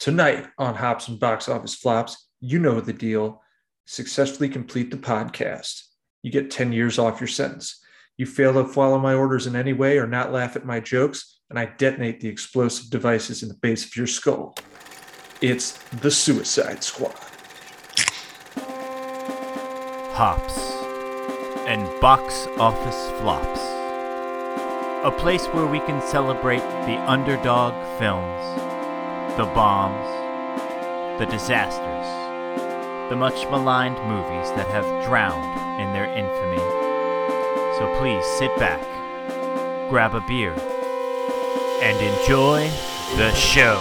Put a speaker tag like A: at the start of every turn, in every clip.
A: Tonight on Hops and Box Office Flops, you know the deal. Successfully complete the podcast. You get 10 years off your sentence. You fail to follow my orders in any way or not laugh at my jokes, and I detonate the explosive devices in the base of your skull. It's the Suicide Squad.
B: Hops and Box Office Flops. A place where we can celebrate the underdog films, the bombs, the disasters, the much maligned movies that have drowned in their infamy. So please sit back, grab a beer, and enjoy the show.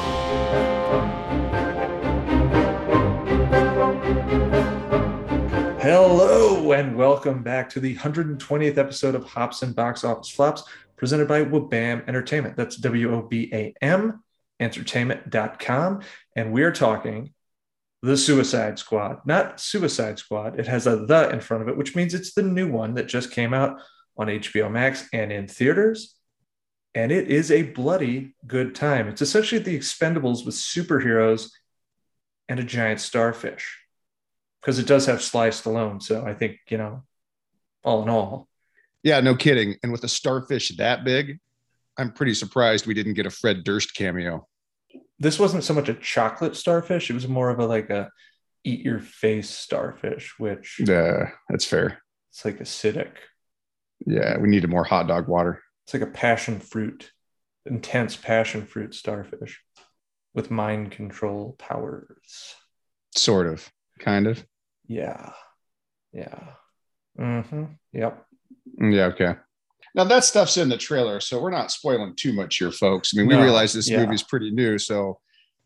A: Hello and welcome back to the 120th episode of Hops and Box Office Flops, presented by Wobam Entertainment. That's W O B A M entertainment.com. And we're talking the Suicide Squad, not Suicide Squad. It has a the in front of it, which means it's the new one that just came out on HBO Max and in theaters. And it is a bloody good time. It's essentially the expendables with superheroes and a giant starfish because it does have Sly Stallone. So I think, you know, all in all.
C: Yeah, no kidding. And with a starfish that big, I'm pretty surprised we didn't get a Fred Durst cameo.
A: This wasn't so much a chocolate starfish, it was more of a like a eat your face starfish, which
C: Yeah, that's fair.
A: it's like acidic.
C: Yeah, we needed more hot dog water.
A: It's like a passion fruit, intense passion fruit starfish with mind control powers.
C: Sort of, kind of.
A: Yeah. Yeah. Mm-hmm. Yep.
C: Mm, Yeah, okay. Now that stuff's in the trailer, so we're not spoiling too much here, folks. I mean, we
A: No,
C: realize this
A: yeah.
C: movie is pretty new, so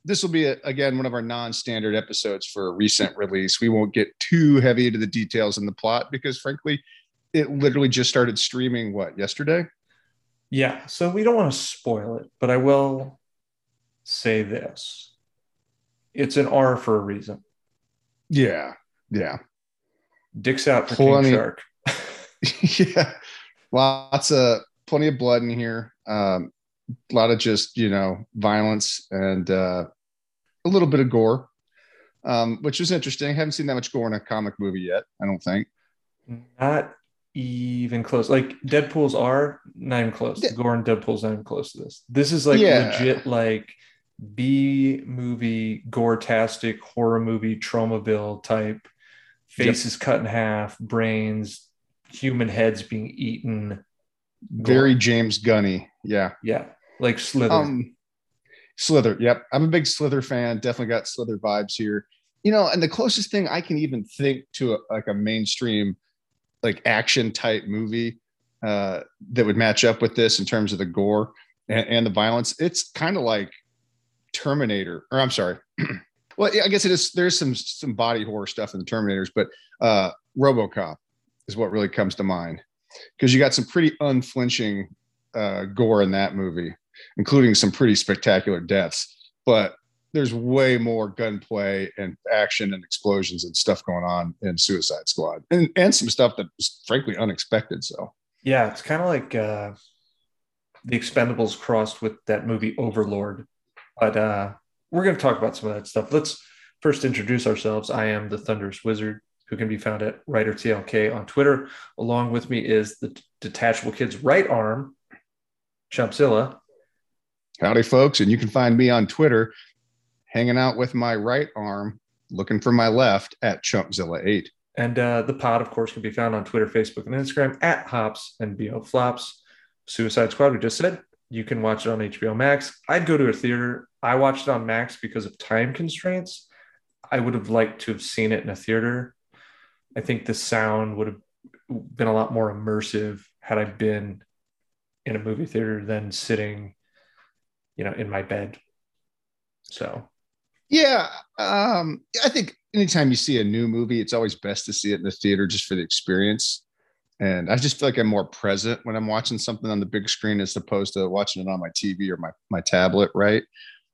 C: this will be again one of our non-standard episodes for a recent release. We won't get too heavy into the details in the plot because, frankly, it literally just started streaming. What yesterday?
A: Yeah. So we don't want to spoil it, but I will say this. It's an R for a reason.
C: Yeah, yeah,
A: Dicks out for King Shark.
C: yeah. Lots of plenty of blood in here. Um, a lot of just you know violence and uh, a little bit of gore, um, which was interesting. I haven't seen that much gore in a comic movie yet. I don't think.
A: Not even close. Like Deadpool's are not even close.
C: Yeah.
A: Gore and Deadpool's not even close to this. This is like
C: Yeah.
A: legit like B movie, gore-tastic horror movie, Troma bill type. Faces cut in half, brains, human heads being eaten. Gore.
C: Very James Gunny. Yeah.
A: yeah, like Slither.
C: Um, Slither. Yep. I'm a big Slither fan. Definitely got Slither vibes here. You know, and the closest thing I can even think to a, like a mainstream, like action type movie uh, that would match up with this in terms of the gore and, and the violence, it's kind of like Terminator. Or I'm sorry. well, yeah, I guess it is. There's some some body horror stuff in the Terminators, but uh, RoboCop is what really comes to mind because you got some pretty unflinching uh, gore in that movie including some pretty spectacular deaths. But there's way more gunplay and action and explosions and stuff going on in Suicide Squad, and and some stuff that was frankly unexpected. So
A: yeah, it's kind of like uh, the Expendables crossed with that movie Overlord. But uh, we're going to talk about some of that stuff. Let's first introduce ourselves. I am the Thunderous Wizard, who can be found at WriterTLK on Twitter. Along with me is the Detachable Kid's right arm, Chumpzilla.
C: howdy, folks, and you can find me on Twitter, hanging out with my right arm, looking for my left at Chumpzilla8.
A: And uh, the pod, of course, can be found on Twitter, Facebook, and Instagram at Hops and BO Flops. Suicide Squad, we just said. You can watch it on HBO Max. I'd go to a theater. I watched it on Max because of time constraints. I would have liked to have seen it in a theater. I think the sound would have been a lot more immersive had I been in a movie theater than sitting, you know, in my bed. So
C: Yeah, um, I think anytime you see a new movie, it's always best to see it in the theater just for the experience. And I just feel like I'm more present when I'm watching something on the big screen as opposed to watching it on my TV or my my tablet, right?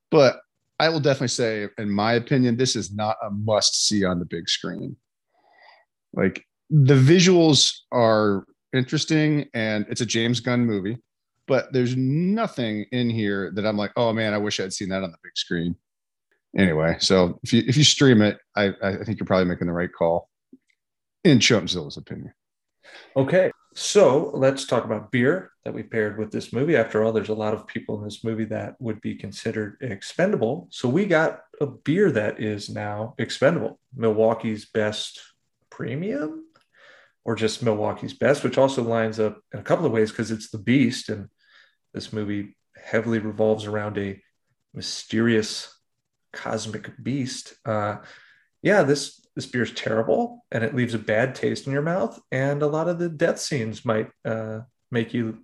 C: But I will definitely say, in my opinion, this is not a must see on the big screen. Like the visuals are interesting and it's a James Gunn movie, but there's nothing in here that I'm like, oh man, I wish I'd seen that on the big screen. anyway, so if you if you stream it, I I think you're probably making the right call, in Chumpzilla's opinion.
A: Okay, so let's talk about beer that we paired with this movie. After all, there's a lot of people in this movie that would be considered expendable. So we got a beer that is now expendable. Milwaukee's best premium, or just Milwaukee's best, which also lines up in a couple of ways because it's the beast, and this movie heavily revolves around a mysterious cosmic beast. Uh, yeah, this this beer is terrible and it leaves a bad taste in your mouth, and a lot of the death scenes might uh, make you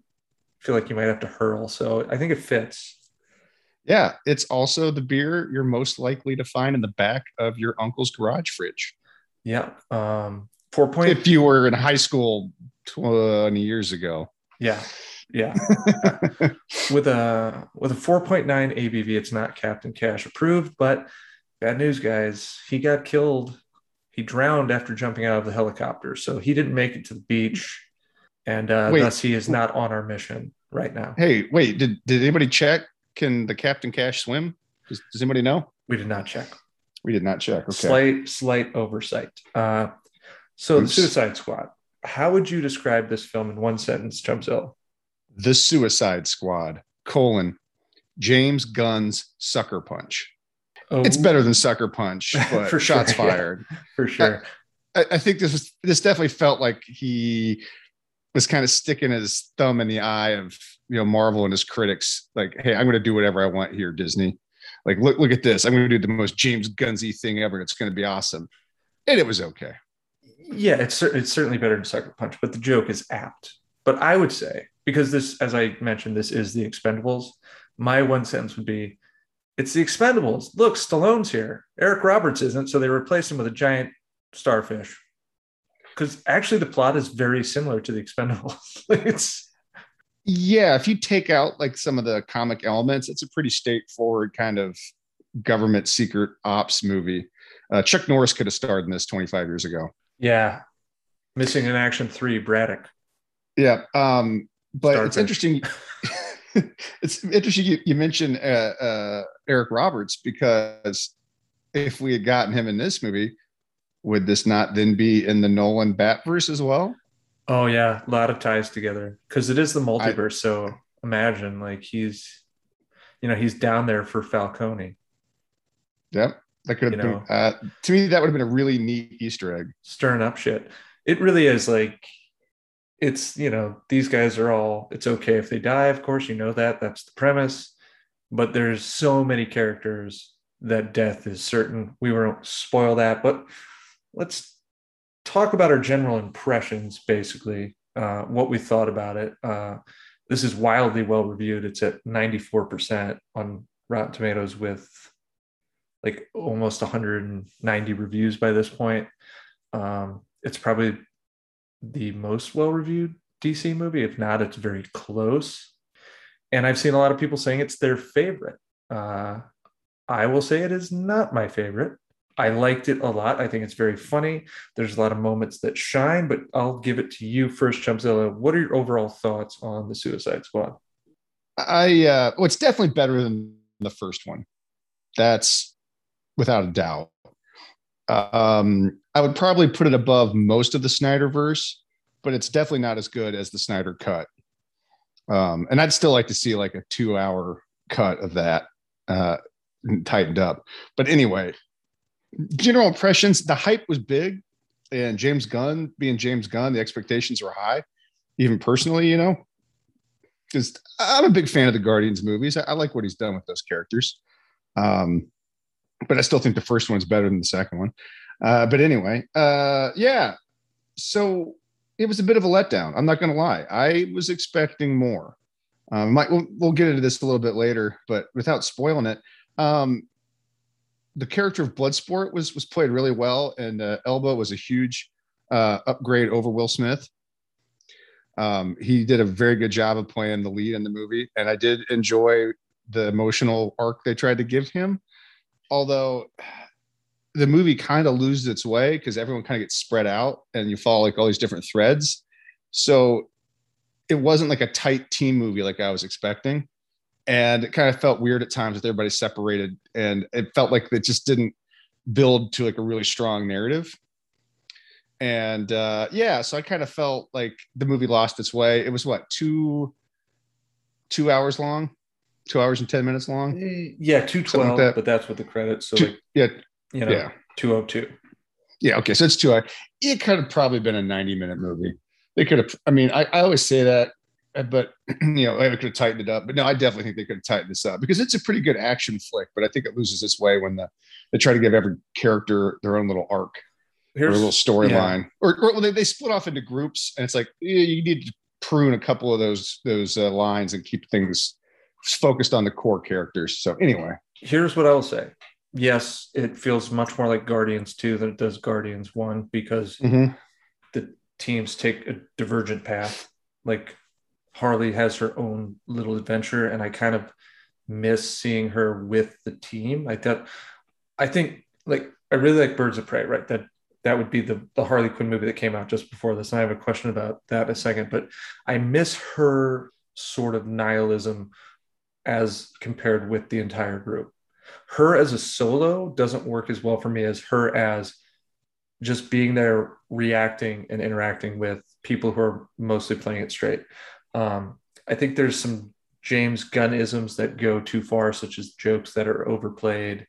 A: feel like you might have to hurl. So I think it fits.
C: Yeah, it's also the beer you're most likely to find in the back of your uncle's garage fridge.
A: Yeah, um, four point.
C: If you were in high school twenty years ago.
A: Yeah, yeah. with a with a 4.9 ABV, it's not Captain Cash approved, but bad news, guys. He got killed. He drowned after jumping out of the helicopter, so he didn't make it to the beach, and uh, wait, thus he is not on our mission right now.
C: Hey, wait! Did did anybody check? Can the Captain Cash swim? Does, does anybody know?
A: We did not check.
C: We did not check. Okay.
A: Slight slight oversight. Uh, so Oops. the Suicide Squad. How would you describe this film in one sentence, Chumpzilla?
C: The Suicide Squad, colon, James Gunn's Sucker Punch. Oh. It's better than Sucker Punch, but for shots sure, fired.
A: Yeah, for sure.
C: I, I, think this was this definitely felt like he was kind of sticking his thumb in the eye of you know Marvel and his critics, like, hey, I'm gonna do whatever I want here, Disney. Like, look, look at this. I'm gonna do the most James Gunsy thing ever. It's gonna be awesome. And it was okay.
A: Yeah, it's it's certainly better than Sucker Punch, but the joke is apt. But I would say because this, as I mentioned, this is the Expendables. My one sentence would be, "It's the Expendables. Look, Stallone's here. Eric Roberts isn't, so they replace him with a giant starfish." Because actually, the plot is very similar to the Expendables. it's
C: yeah, if you take out like some of the comic elements, it's a pretty straightforward kind of government secret ops movie. Uh, Chuck Norris could have starred in this 25 years ago.
A: Yeah, missing in action three, Braddock.
C: Yeah, um, but it's interesting. it's interesting you, you mentioned uh, uh, Eric Roberts because if we had gotten him in this movie, would this not then be in the Nolan Batverse as well?
A: Oh yeah, a lot of ties together because it is the multiverse. I, so imagine like he's, you know, he's down there for Falcone.
C: Yep, that could have you been. Uh, to me, that would have been a really neat Easter egg.
A: Stirring up shit. It really is like it's you know these guys are all it's okay if they die of course you know that that's the premise but there's so many characters that death is certain we won't spoil that but let's talk about our general impressions basically uh, what we thought about it uh, this is wildly well reviewed it's at 94% on rotten tomatoes with like almost 190 reviews by this point um, it's probably the most well reviewed DC movie. If not, it's very close. And I've seen a lot of people saying it's their favorite. Uh, I will say it is not my favorite. I liked it a lot. I think it's very funny. There's a lot of moments that shine, but I'll give it to you first, Chumpzilla. What are your overall thoughts on the Suicide Squad?
C: I uh, well, it's definitely better than the first one. That's without a doubt. Um, I would probably put it above most of the Snyderverse, but it's definitely not as good as the Snyder cut. Um, and I'd still like to see like a two hour cut of that uh, tightened up. But anyway, general impressions the hype was big, and James Gunn being James Gunn, the expectations were high, even personally, you know. Because I'm a big fan of the Guardians movies. I, I like what he's done with those characters. Um, but I still think the first one's better than the second one. Uh, but anyway, uh, yeah. So it was a bit of a letdown. I'm not going to lie. I was expecting more. Um, might, we'll, we'll, get into this a little bit later, but without spoiling it, um, the character of Bloodsport was was played really well, and uh, Elba was a huge uh, upgrade over Will Smith. Um, he did a very good job of playing the lead in the movie, and I did enjoy the emotional arc they tried to give him although the movie kind of loses its way because everyone kind of gets spread out and you follow like all these different threads. So it wasn't like a tight team movie like I was expecting. And it kind of felt weird at times that everybody separated, and it felt like it just didn't build to like a really strong narrative. And uh, yeah, so I kind of felt like the movie lost its way. It was what two two hours long, two hours and ten minutes long.
A: Eh, Yeah,
C: 212 like that.
A: but that's with the credits. So
C: Two-
A: like
C: yeah,
A: you know,
C: yeah.
A: two oh two.
C: Yeah, okay, so it's two hours. It could have probably been a 90 minute movie. They could have, I mean, I, I always say that, but you know, I could have tightened it up. But no, I definitely think they could have tightened this up because it's a pretty good action flick, but I think it loses its way when the they try to give every character their own little arc or a little storyline. Or, or well, they, they split off into groups and it's like yeah, you need to prune a couple of those those uh, lines and keep things focused on the core characters. So anyway,
A: here's what I will say. Yes, it feels much more like Guardians 2 than it does Guardians 1 because
C: Mhm.
A: the teams take a divergent path. Like Harley has her own little adventure, and I kind of miss seeing her with the team. I thought, I think like I really like Birds of Prey, right? That that would be the the Harley Quinn movie that came out just before this. And I have a question about that in a second, but I miss her sort of nihilism as compared with the entire group. Her as a solo doesn't work as well for me as her as just being there, reacting and interacting with people who are mostly playing it straight. Um, I think there's some James Gunn isms that go too far, such as jokes that are overplayed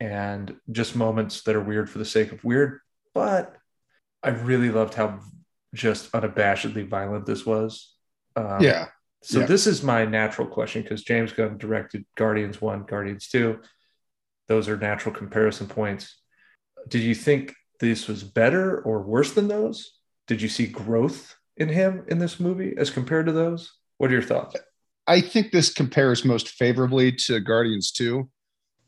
A: and just moments that are weird for the sake of weird. But I really loved how just unabashedly violent this was. Um,
C: yeah,
A: so
C: Yeah.
A: this is my natural question because James Gunn directed Guardians 1, Guardians 2. Those are natural comparison points. Did you think this was better or worse than those? Did you see growth in him in this movie as compared to those? What are your thoughts?
C: I think this compares most favorably to Guardians 2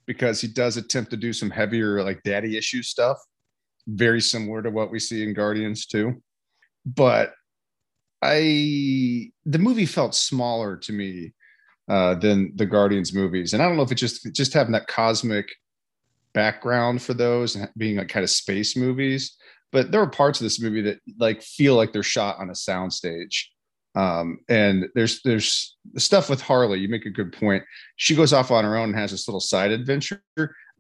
C: because he does attempt to do some heavier, like daddy issue stuff, very similar to what we see in Guardians 2. But I, the movie felt smaller to me uh, than the Guardians movies. And I don't know if it's just, just having that cosmic background for those and being like kind of space movies. But there are parts of this movie that like feel like they're shot on a soundstage um, and there's there's stuff with Harley. You make a good point. She goes off on her own and has this little side adventure.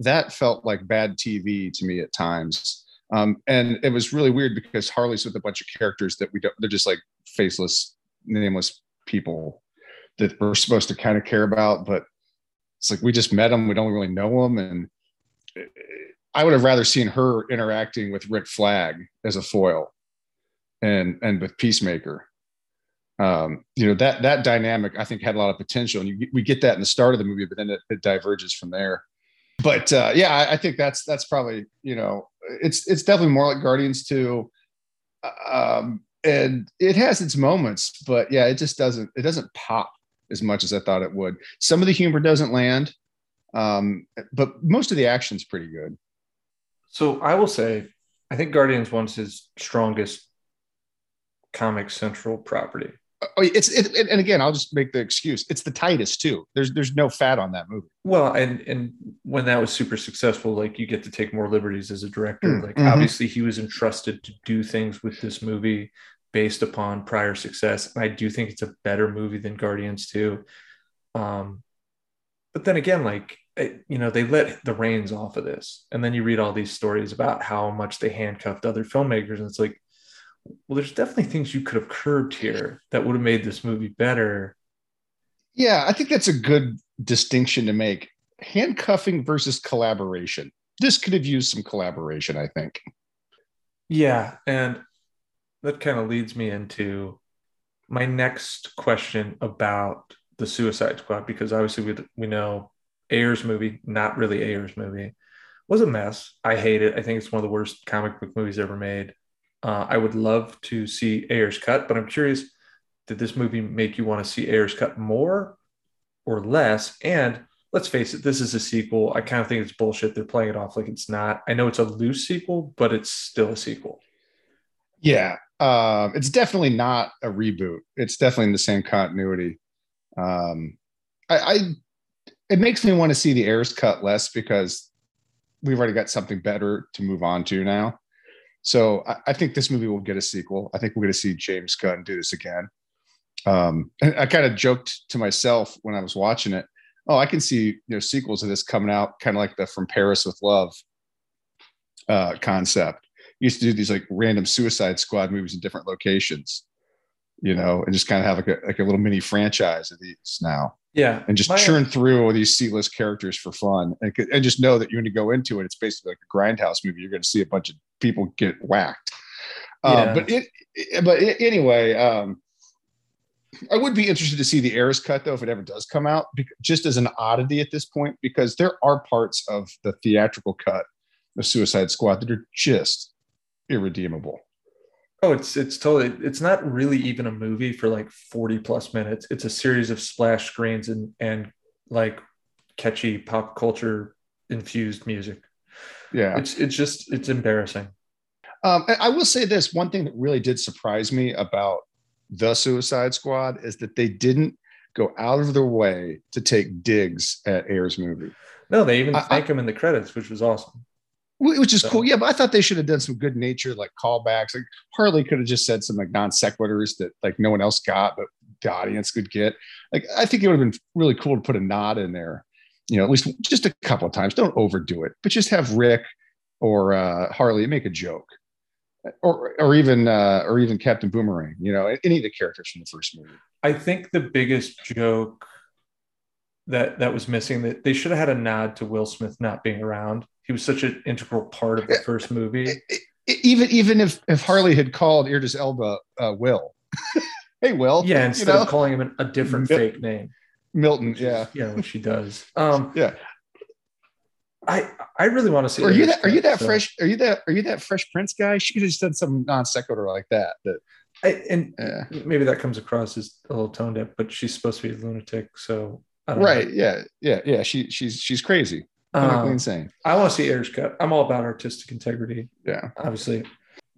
C: That felt like bad TV to me at times, um, and it was really weird because Harley's with a bunch of characters that we don't. They're just like faceless, nameless people that we're supposed to kind of care about, but it's like we just met them. We don't really know them, and I would have rather seen her interacting with Rick Flag as a foil, and and with Peacemaker um, you know that that dynamic I think had a lot of potential, and you, we get that in the start of the movie, but then it, it diverges from there. But uh, yeah, I, I think that's that's probably you know it's it's definitely more like Guardians two, um, and it has its moments, but yeah, it just doesn't it doesn't pop as much as I thought it would. Some of the humor doesn't land, um, but most of the action's pretty good.
A: So I will say, I think Guardians one's his strongest comic central property.
C: Oh, it's it, and again, I'll just make the excuse. It's the tightest too. There's there's no fat on that movie.
A: Well, and and when that was super successful, like you get to take more liberties as a director.
C: Mm,
A: like
C: mhm.
A: obviously he was entrusted to do things with this movie based upon prior success. And I do think it's a better movie than Guardians 2. Um, but then again, like it, you know, they let the reins off of this. And then you read all these stories about how much they handcuffed other filmmakers, and it's like, well, there's definitely things you could have curbed here that would have made this movie better.
C: Yeah, I think that's a good distinction to make. Handcuffing versus collaboration. This could have used some collaboration, I think.
A: Yeah, and that kind of leads me into my next question about the Suicide Squad because obviously we we know Ayer's movie, not really Ayer's movie, was a mess. I hate it. I think it's one of the worst comic book movies ever made. Uh, I would love to see Ayer's cut, but I'm curious: did this movie make you want to see Ayer's cut more or less? And let's face it, this is a sequel. I kind of think it's bullshit. They're playing it off like it's not. I know it's a loose sequel, but it's still a sequel.
C: Yeah, um, it's definitely not a reboot. It's definitely in the same continuity. Um, I, I it makes me want to see the Ayer's cut less because we've already got something better to move on to now. So I, I think this movie will get a sequel. I think we're going to see James Gunn do this again. Um, and I kind of joked to myself when I was watching it. Oh, I can see you know sequels of this coming out, kind of like the From Paris with Love uh, concept. used to do these like random Suicide Squad movies in different locations, you know, and just kind of have like a like a little mini franchise of these now.
A: Yeah,
C: and just
A: My-
C: churn through all these C-list characters for fun, and, and just know that you're going to go into it. It's basically like a grindhouse movie. You're going to see a bunch of people get whacked. Uh,
A: Yeah.
C: but it, but it, anyway, um, I would be interested to see the Ayer's cut though, if it ever does come out, just as an oddity at this point, because there are parts of the theatrical cut of Suicide Squad that are just irredeemable.
A: Oh, it's it's totally it's not really even a movie for like 40 plus minutes. It's a series of splash screens and and like catchy pop culture infused music.
C: Yeah.
A: It's it's just it's embarrassing.
C: Um, I I will say this one thing that really did surprise me about the Suicide Squad is that they didn't go out of their way to take digs at Ayer's movie,
A: No, they even
C: I-
A: thank him in the credits, which was awesome.
C: Wh- which is
A: So-
C: cool. Yeah, but I thought they should have done some good natured like callbacks. Like Harley could have just said some like non sequiturs that like no one else got, but the audience could get. Like I think it would have been really cool to put a nod in there, you know, at least just a couple of times. Don't overdo it, but just have Rick or uh, Harley make a joke. Or, or even uh, or even Captain Boomerang, you know, any of the characters from the first movie.
A: I think the biggest joke that that was missing that they should have had a nod to Will Smith not being around. He was such an integral part of the first movie.
C: Even even if if Harley had called Idris Elba uh, Will, hey Will,
A: Yeah,
C: you
A: instead
C: know?
A: of calling him a different
C: Mil-
A: fake name.
C: Milton, yeah,
A: yeah, which she does. Um,
C: yeah.
A: I I really want to see.
C: Are you that? Are you that
A: so-
C: fresh? Are you that? Are you that Fresh Prince guy? She could have just done some non sequitur like that. That
A: I, and
C: yeah.
A: maybe that comes across as a little tone deaf, but she's supposed to be a lunatic, so I don't know.
C: right? Yeah, yeah, yeah. She she's she's crazy,
A: Um,
C: insane.
A: I want to see Ayer's cut. I'm all about artistic integrity.
C: Yeah,
A: Obviously,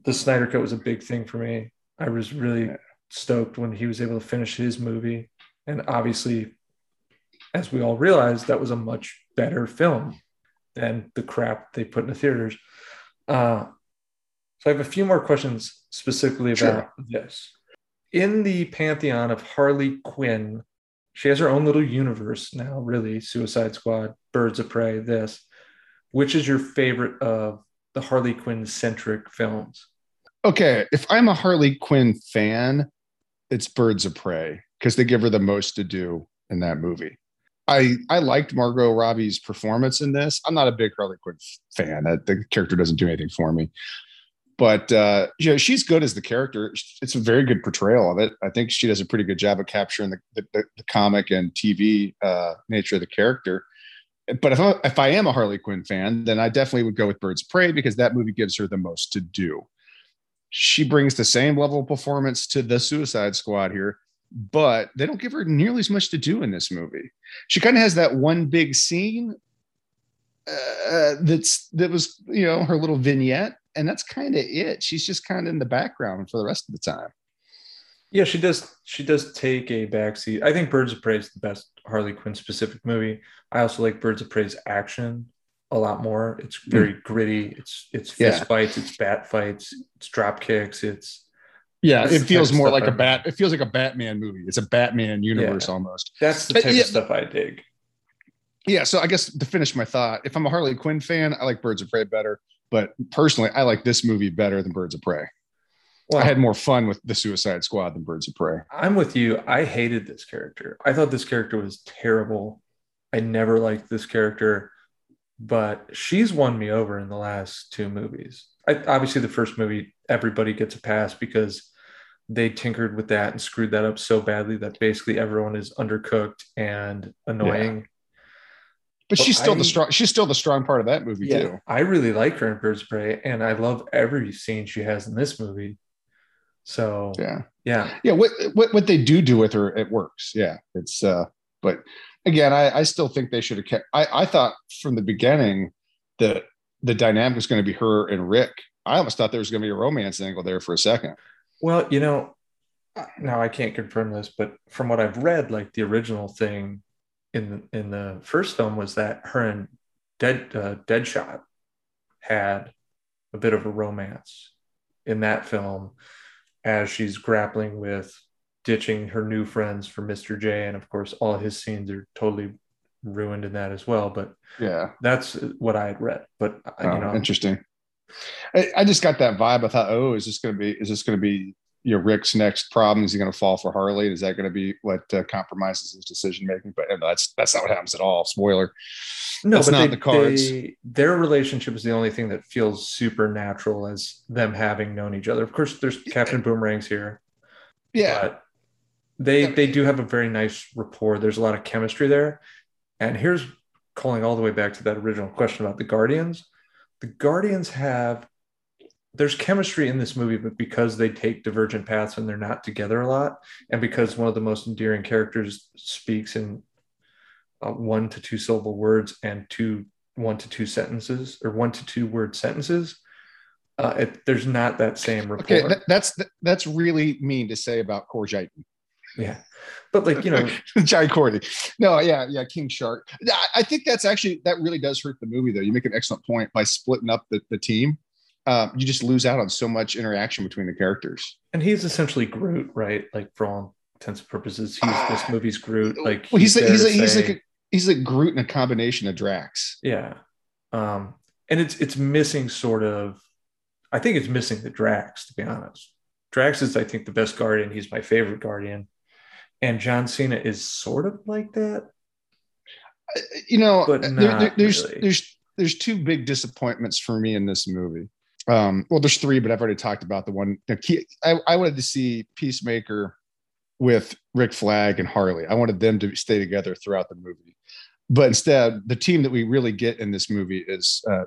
A: the Snyder cut was a big thing for me. I was really
C: Yeah.
A: stoked when he was able to finish his movie, and obviously, as we all realized, that was a much better film than the crap they put in the theaters. Uh, so I have a few more questions specifically
C: Sure.
A: about this. In the pantheon of Harley Quinn, she has her own little universe now, really Suicide Squad, Birds of Prey, this. Which is your favorite of the Harley Quinn centric films?
C: Okay, if I'm a Harley Quinn fan, it's Birds of Prey because they give her the most to do in that movie. I I liked Margot Robbie's performance in this. I'm not a big Harley Quinn fan. That the character doesn't do anything for me. But uh, you know, she's good as the character. It's a very good portrayal of it. I think she does a pretty good job of capturing the, the, the, comic and TV uh, nature of the character. But if I, if I am a Harley Quinn fan, then I definitely would go with Birds of Prey because that movie gives her the most to do she brings the same level of performance to the Suicide Squad here, but they don't give her nearly as much to do in this movie. She kind of has that one big scene uh, that's that was you know her little vignette, and that's kind of it. She's just kind of in the background for the rest of the time.
A: Yeah, she does. She does take a backseat. I think Birds of Prey is the best Harley Quinn specific movie. I also like Birds of Prey's action a lot more. It's hmm. very gritty. It's it's fist
C: Yeah.
A: fights. It's bat fights. It's drop kicks. It's
C: Yeah, it feels more like a bat. It feels like a Batman movie. It's a Batman universe almost.
A: that's the type
C: yeah.
A: of stuff I dig.
C: yeah so i guess to finish my thought if i'm a harley quinn fan i like birds of prey better but personally i like this movie better than birds of prey
A: Well,
C: i had more fun with the suicide squad than birds of prey
A: I'm with you. I hated this character. I thought this character was terrible. I never liked this character, but she's won me over in the last two movies. I, obviously, the first movie, everybody gets a pass because they tinkered with that and screwed that up so badly that basically everyone is undercooked and annoying.
C: But she's still
A: I-
C: the strong she's still the strong part of that movie
A: Yeah,
C: too.
A: I really like her in Birds of Prey, and I love every scene she has in this movie. So
C: yeah.
A: yeah,
C: yeah what, what what they do do with her it works. Yeah it's uh but again i i still think they should have kept i i thought from the beginning that the dynamic was going to be her and rick. I almost thought there was going to be a romance angle there for a second.
A: Well, you know, now I can't confirm this, but from what I've read, like the original thing in in the first film was that her and Dead uh, Deadshot had a bit of a romance in that film as she's grappling with ditching her new friends for Mr. J, and of course, all his scenes are totally ruined in that as well. But
C: yeah,
A: that's what I had read. But
C: oh, you know, interesting. I, I, just got that vibe. I thought, oh, is this going to be? Is this going to be? You know, Rick's next problem is he going to fall for Harley? Is that going to be what uh, compromises his decision making? But that's that's not what happens at all. Spoiler.
A: No, that's but not they, the cards. They, their relationship is the only thing that feels supernatural as them having known each other. Of course, there's Captain Boomerangs here.
C: Yeah. But
A: they yeah. they do have a very nice rapport. There's a lot of chemistry there. And here's calling all the way back to that original question about the Guardians. The Guardians have there's chemistry in this movie, but because they take divergent paths and they're not together a lot, and because one of the most endearing characters speaks in uh, one to two syllable words and two one to two sentences or one to two word sentences, uh, it, there's not that same rapport.
C: Okay, that, that's that's really mean to say about Core
A: Yeah, but like you know,
C: Jai Courtney. No, yeah, yeah, King Shark. I think that's actually that really does hurt the movie though. You make an excellent point by splitting up the, the team. Um, you just lose out on so much interaction between the characters.
A: And he's essentially Groot, right? Like for all intents and purposes, he's uh, this movie's Groot. Like
C: well, he's he's, he's, a, he's like a, he's like Groot in a combination of Drax.
A: Yeah, um, and it's it's missing sort of I think it's missing the Drax, to be honest. Drax is, I think, the best Guardian. He's my favorite Guardian. And John Cena is sort of like that.
C: You know, but there, there, there's really. there's there's two big disappointments for me in this movie. Um, well, there's three, but I've already talked about the one. I, I wanted to see Peacemaker with Rick Flag and Harley. I wanted them to stay together throughout the movie. But instead, the team that we really get in this movie is uh,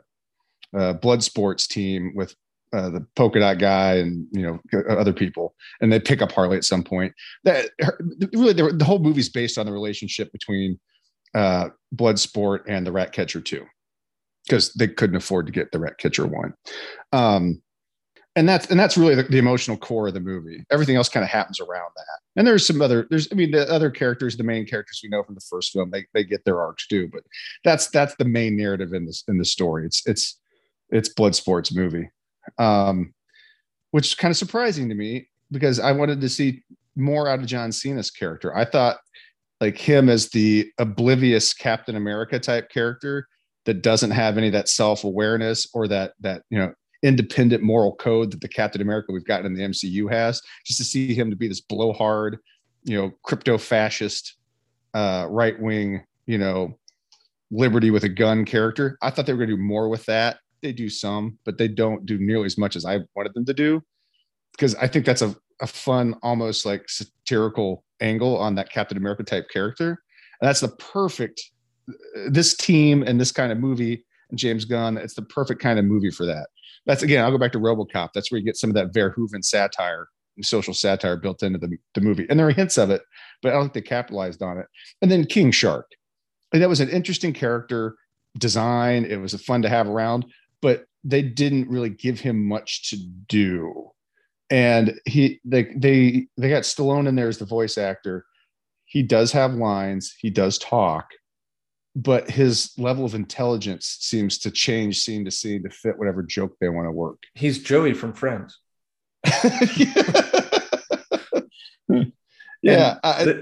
C: uh, Bloodsport's team with uh, the polka dot guy and you know other people, and they pick up Harley at some point. That really the, the whole movie's based on the relationship between uh, Bloodsport and the Ratcatcher two, because they couldn't afford to get the Ratcatcher one. Um, and that's and that's really the, the, emotional core of the movie. Everything else kind of happens around that. And there's some other there's I mean the other characters, the main characters we know from the first film, they they get their arcs too. But that's that's the main narrative in this in the story. It's it's it's Bloodsport's movie um, which is kind of surprising to me because I wanted to see more out of John Cena's character. I thought like him as the oblivious Captain America type character that doesn't have any of that self awareness or that that you know independent moral code that the Captain America we've gotten in the MCU has. Just to see him to be this blowhard, you know, crypto fascist, uh, right wing, you know, liberty with a gun character. I thought they were going to do more with that they do some, but they don't do nearly as much as I wanted them to do. Because I think that's a, a fun, almost like satirical angle on that Captain America type character. And that's the perfect this team and this kind of movie and James Gunn, it's the perfect kind of movie for that. That's again, I'll go back to Robocop. That's where you get some of that Verhoeven satire and social satire built into the, the movie. And there are hints of it, but I don't think they capitalized on it. And then King Shark. And that was an interesting character design. It was fun to have around but they didn't really give him much to do. And he they they they got Stallone in there as the voice actor. He does have lines, he does talk, but his level of intelligence seems to change scene to scene to fit whatever joke they want to work.
A: He's Joey from Friends.
C: yeah,
A: I,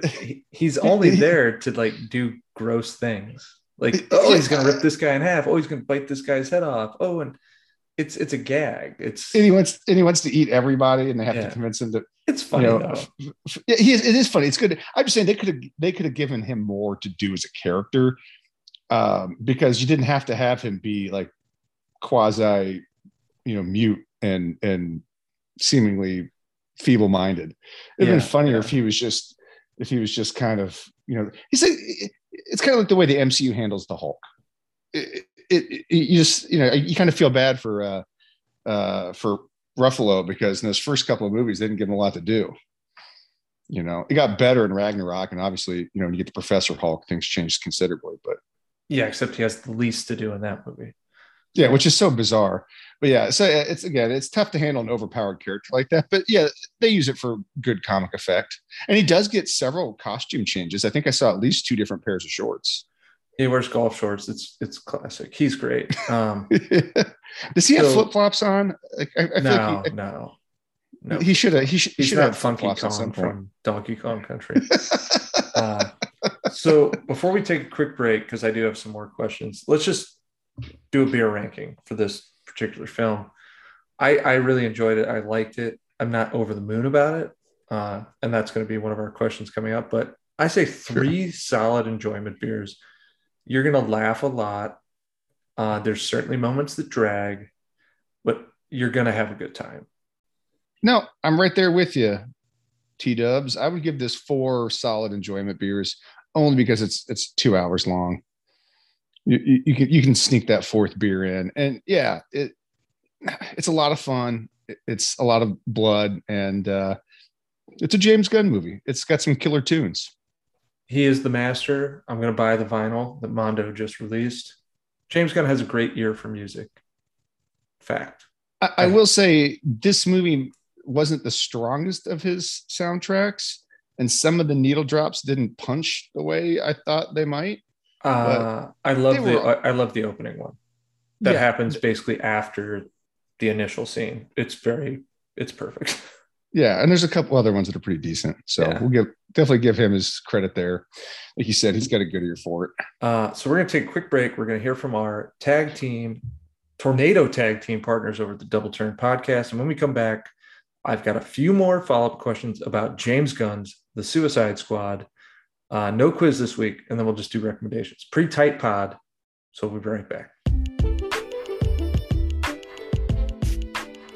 A: he's only there to like do gross things. Like, oh, he's gonna rip this guy in half. Oh, he's gonna bite this guy's head off. Oh, and it's it's a gag. It's
C: and he wants and he wants to eat everybody, and they have yeah. to convince him to.
A: It's funny. You know,
C: yeah, he is, it is funny. It's good. I'm just saying they could have they could have given him more to do as a character, um, because you didn't have to have him be like quasi, you know, mute and and seemingly feeble minded. It'd yeah, been funnier yeah. if he was just if he was just kind of you know he's like it's kind of like the way the MCU handles the Hulk. It, it, it, you just you know you kind of feel bad for uh, uh, for Ruffalo because in those first couple of movies they didn't give him a lot to do. You know, it got better in Ragnarok, and obviously, you know, when you get the Professor Hulk, things changed considerably. But
A: yeah, except he has the least to do in that movie.
C: Yeah, which is so bizarre. But yeah, so it's again, it's tough to handle an overpowered character like that. But yeah, they use it for good comic effect. And he does get several costume changes. I think I saw at least two different pairs of shorts.
A: He wears golf shorts. It's it's classic. He's great. Um,
C: Does he so, have flip flops on? Like,
A: I, I no, like he, no. No,
C: He should have. He should.
A: He's not
C: have
A: Funky
C: flip-flops at some
A: Kong from Donkey Kong Country. uh, so before we take a quick break, because I do have some more questions, let's just do a beer ranking for this particular film. I, I really enjoyed it. I liked it. I'm not over the moon about it. Uh, and that's going to be one of our questions coming up. But I say three solid enjoyment beers. You're going to laugh a lot. Uh, there's certainly moments that drag, but you're going to have a good time.
C: No, I'm right there with you, T Dubs. I would give this four solid enjoyment beers, only because it's it's two hours long. You, you, you can you can sneak that fourth beer in, and yeah, it it's a lot of fun. It's a lot of blood, and uh, it's a James Gunn movie. It's got some killer tunes.
A: He is the master. I'm going to buy the vinyl that Mondo just released. James Gunn has a great ear for music. Fact.
C: I, I will say this movie wasn't the strongest of his soundtracks, and some of the needle drops didn't punch the way I thought they might.
A: Uh, I love the
C: were-
A: I love the opening one. That
C: Yeah.
A: happens basically after the initial scene. It's very it's perfect.
C: Yeah, and there's a couple other ones that are pretty decent. So
A: Yeah.
C: we'll give definitely give him his credit there. Like you said, he's got a good ear for it.
A: Uh, so we're going to take a quick break. We're going to hear from our tag team, tornado tag team partners over at the Double Turn podcast. And when we come back, I've got a few more follow up questions about James Gunn's The Suicide Squad. Uh, no quiz this week, and then we'll just do recommendations. Pretty tight pod. So we'll be right back.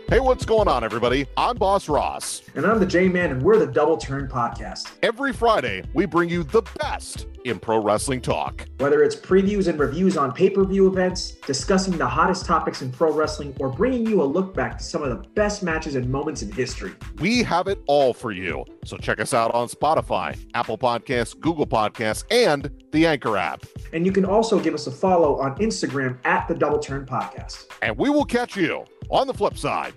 D: Hey, what's going on, everybody? I'm Boss Ross.
E: And I'm the J Man, and we're the Double Turn Podcast.
D: Every Friday, we bring you the best in pro wrestling talk.
E: Whether it's previews and reviews on pay per view events, discussing the hottest topics in pro wrestling, or bringing you a look back to some of the best matches and moments in history.
D: We have it all for you. So check us out on Spotify, Apple Podcasts, Google Podcasts, and the Anchor app.
E: And you can also give us a follow on Instagram at the Double Turn Podcast.
D: And we will catch you on the flip side.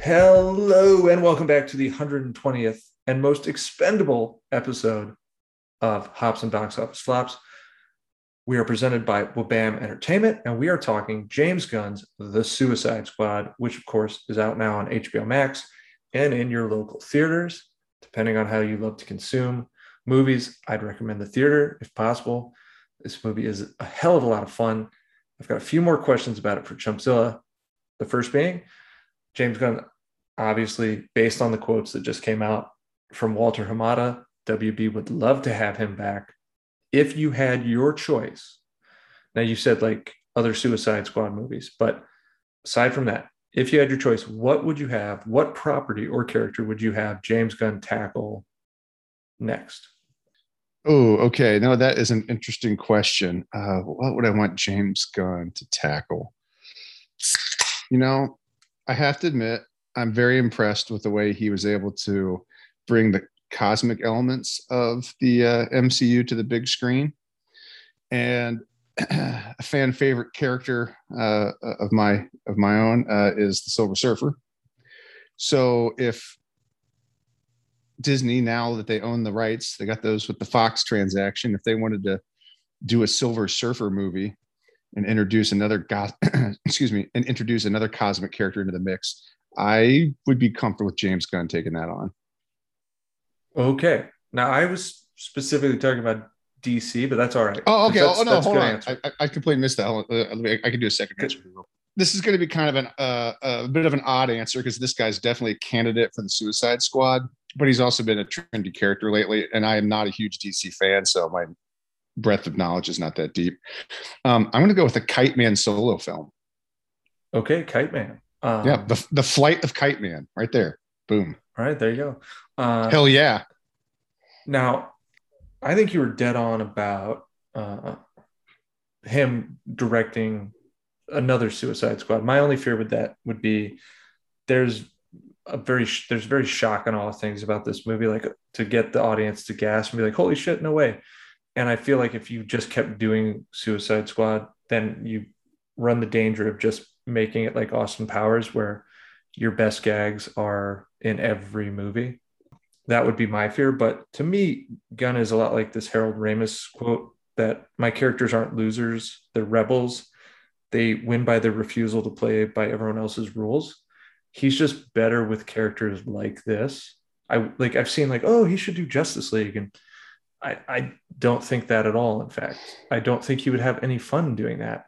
A: Hello, and welcome back to the 120th and most expendable episode of Hops and Box Office Flops. We are presented by Wobam Entertainment, and we are talking James Gunn's The Suicide Squad, which, of course, is out now on HBO Max and in your local theaters, depending on how you love to consume movies. I'd recommend the theater if possible. This movie is a hell of a lot of fun. I've got a few more questions about it for Chumpzilla. The first being, James Gunn, obviously, based on the quotes that just came out from Walter Hamada, WB would love to have him back. If you had your choice, now you said like other Suicide Squad movies, but aside from that, if you had your choice, what would you have? What property or character would you have James Gunn tackle next?
C: Oh, okay. No, that is an interesting question. Uh, what would I want James Gunn to tackle? You know, I have to admit, I'm very impressed with the way he was able to bring the cosmic elements of the uh, MCU to the big screen. And a fan favorite character uh, of my of my own uh, is the Silver Surfer. So if Disney, now that they own the rights, they got those with the Fox transaction. If they wanted to do a Silver Surfer movie and introduce another go- excuse me, and introduce another cosmic character into the mix, I would be comfortable with James Gunn taking that on.
A: Okay. Now I was specifically talking about DC, but that's all right.
C: Oh, okay. Oh, no, hold on. I, I, I completely missed that. On. Uh, let me- I can do a second answer. This is going to be kind of an uh, a bit of an odd answer because this guy's definitely a candidate for the Suicide Squad, but he's also been a trendy character lately, and I am not a huge DC fan, so my breadth of knowledge is not that deep. Um, I'm going to go with a Kite Man solo film.
A: Okay, Kite Man. Um,
C: yeah, the the flight of Kite Man, right there. Boom.
A: all right, there you go. Uh,
C: Hell yeah.
A: Now, I think you were dead on about uh, him directing another Suicide Squad. My only fear with that would be there's a very there's very shock and awe things about this movie, like to get the audience to gasp and be like, "Holy shit, no way!" And I feel like if you just kept doing Suicide Squad, then you run the danger of just making it like Austin Powers, where your best gags are in every movie that would be my fear. But to me, Gunn is a lot like this Harold Ramis quote that my characters aren't losers, they're rebels. They win by their refusal to play by everyone else's rules. he's just better with characters like this. I like I've seen like, oh, he should do Justice League. And I, I don't think that at all. In fact, I don't think he would have any fun doing that.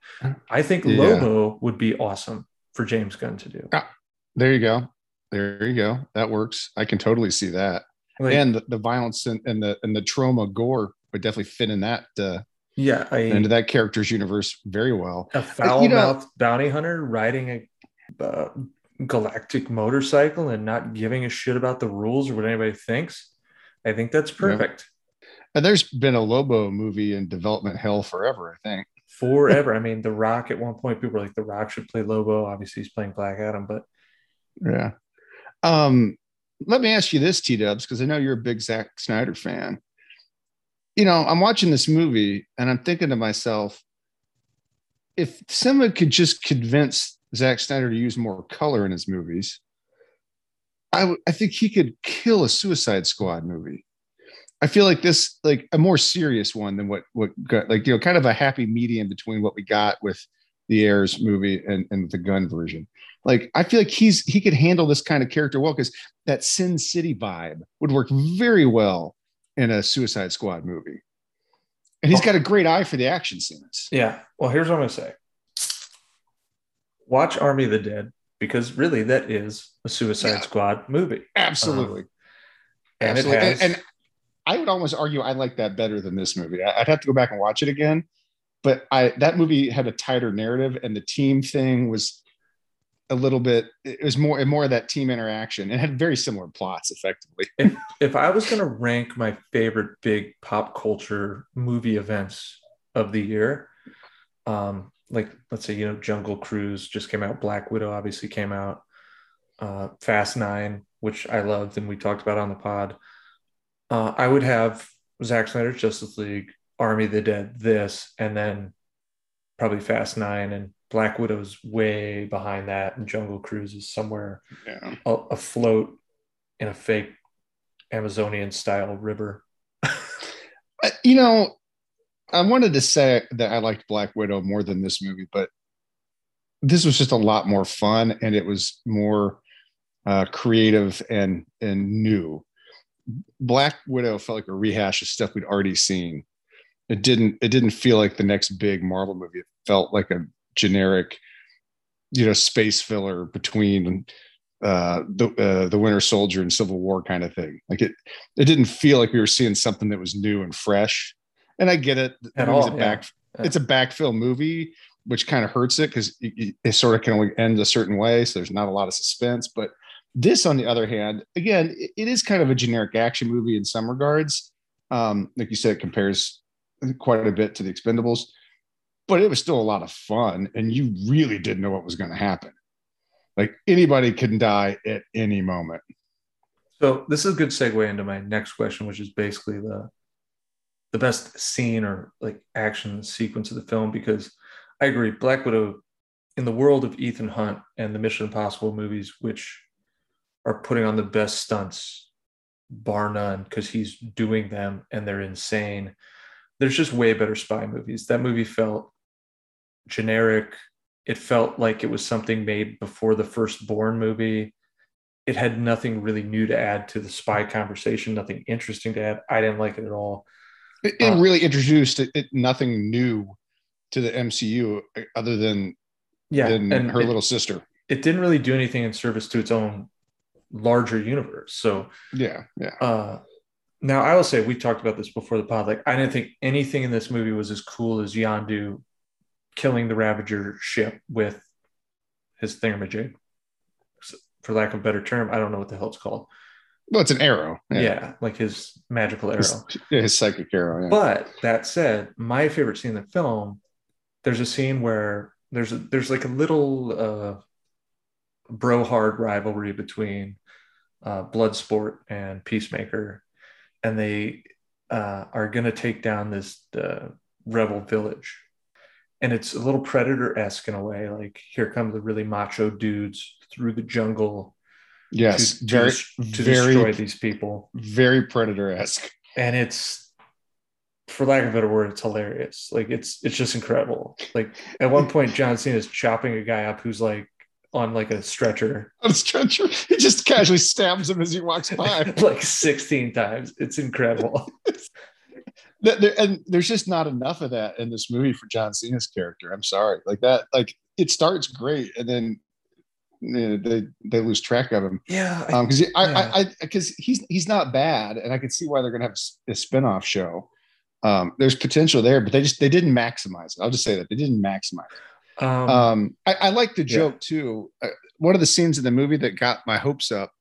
A: I think
C: Yeah.
A: Lobo would be awesome for James Gunn to do.
C: Ah, there you go. There you go. That works. I can totally see that.
A: Like,
C: and the, the violence and, and the and the Troma gore would definitely fit in that uh,
A: yeah, I,
C: into that character's universe very well.
A: a foul
C: you know-
A: mouthed bounty hunter riding a uh, galactic motorcycle and not giving a shit about the rules or what anybody thinks. I think that's perfect.
C: And there's been a Lobo movie in development hell forever, I think.
A: Forever. I mean, The Rock at one point, people were like, The Rock should play Lobo. Obviously, he's playing Black Adam, but
C: Yeah. Um, let me ask you this, T Dubs, because I know you're a big Zack Snyder fan. You know, I'm watching this movie and I'm thinking to myself, if someone could just convince Zack Snyder to use more color in his movies, I w- I think he could kill a Suicide Squad movie. I feel like this, like a more serious one than what what got, like you know, kind of a happy medium between what we got with the Ayer's movie and, and the Gunn version. Like I feel like he's he could handle this kind of character well because that Sin City vibe would work very well in a Suicide Squad movie. And he's oh. got a great eye for the action scenes.
A: yeah. Well, here's what I'm going to say watch Army of the Dead because really that is a Suicide
C: Yeah.
A: Squad movie. Uh-huh.
C: Absolutely.
A: And
C: Absolutely.
A: has.
C: and, and I would almost argue I like that better than this movie. I'd have to go back and watch it again. But I that movie had a tighter narrative and the team thing was a little bit it was more more of that team interaction and had very similar plots effectively.
A: if if I was going to rank my favorite big pop culture movie events of the year, um, like let's say you know Jungle Cruise just came out, Black Widow obviously came out, uh, Fast Nine, which I loved and we talked about on the pod. Uh, I would have Zack Snyder's Justice League, Army of the Dead, this, and then probably Fast Nine and Black Widow's way behind that, and Jungle Cruise is somewhere
C: Yeah.
A: a- afloat in a fake Amazonian style river.
C: You know, I wanted to say that I liked Black Widow more than this movie, but this was just a lot more fun and it was more uh, creative and and new. Black Widow felt like a rehash of stuff we'd already seen. It didn't. It didn't feel like the next big Marvel movie. It felt like a generic, you know, space filler between uh, the uh, the Winter Soldier and Civil War kind of thing. Like it, it didn't feel like we were seeing something that was new and fresh. And I get it.
A: At all,
C: a
A: yeah.
C: back, it's a backfill movie, which kind of hurts it because it, it- sort of can only end a certain way. So there's not a lot of suspense. But this, on the other hand, again, it, it is kind of a generic action movie in some regards. Um, like you said, it compares quite a bit to the Expendables, but it was still a lot of fun, and you really didn't know what was going to happen. Like anybody can die at any moment.
A: So this is a good segue into my next question, which is basically the the best scene or like action sequence of the film because I agree, Black Widow in the world of Ethan Hunt and the Mission Impossible movies, which are putting on the best stunts, bar none, because he's doing them and they're insane. There's just way better spy movies. That movie felt generic. It felt like it was something made before the first Bourne movie it had nothing really new to add to the spy conversation, nothing interesting to add. I didn't like it at all.
C: It, it
A: Uh,
C: really introduced it, it nothing new to the MCU other than
A: Yeah,
C: than
A: and
C: her
A: it,
C: little sister.
A: it didn't really do anything in service to its own larger universe. So
C: Yeah, yeah.
A: uh now I will say we talked about this before the pod. Like I didn't think anything in this movie was as cool as Yondu killing the Ravager ship with his thingamajig. For lack of a better term, I don't know what the hell it's called.
C: Well, it's an arrow.
A: Yeah, like his magical arrow.
C: His, his psychic arrow. Yeah.
A: But that said, my favorite scene in the film, there's a scene where there's a, there's like a little uh, bro hard rivalry between uh, Bloodsport and Peacemaker, and they uh, are gonna take down this uh, rebel village, and it's a little predator esque in a way. Like here come the really macho dudes through the jungle
C: yes,
A: to, to
C: very,
A: to destroy
C: very,
A: these people
C: very predator esque.
A: and it's for lack of a better word it's hilarious like it's it's just incredible like at one point john cena is chopping a guy up who's like on like a stretcher
C: on a stretcher. He just casually stabs him as he walks by.
A: like 16 times. It's incredible.
C: And there's just not enough of that in this movie for John Cena's character. I'm sorry, like that. Like it starts great, and then you know, they they lose track of him.
A: yeah. I-
C: Um, because I,
A: yeah.
C: I, I, because he's he's not bad, and I can see why they're gonna have a spinoff show. Um, there's potential there, but they just they didn't maximize it. I'll just say that they didn't maximize. It.
A: Um,
C: Um, I, I like the
A: yeah.
C: joke too. Uh, one of the scenes in the movie that got my hopes up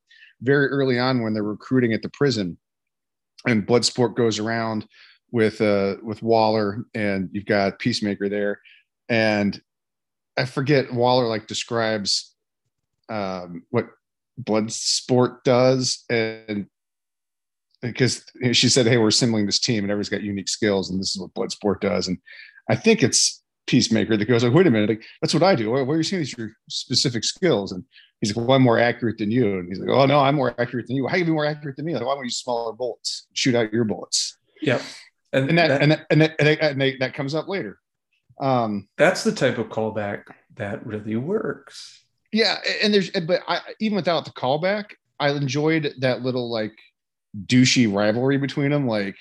C: very early on when they're recruiting at the prison, and Bloodsport goes around with uh with Waller, and you've got Peacemaker there, and I forget Waller like describes um, what Bloodsport does, and because she said, "Hey, we're assembling this team, and everybody's got unique skills, and this is what Bloodsport does." And I think it's Peacemaker that goes, like, "Wait a minute, like, that's what I do. What, what are you saying? These are your specific skills?" And he's like, "Well, I'm more accurate than you." And he's like, "Oh no, I'm more accurate than you. How can you be more accurate than me? Like, why don't you use smaller bullets? Shoot out your bullets."
A: yeah. And,
C: And that,
A: that-
C: and that, and, that, and, they, and they, that comes up later. Um,
A: that's the type of callback that really works.
C: yeah, and there's, but I even without the callback, I enjoyed that little like douchey rivalry between them. Like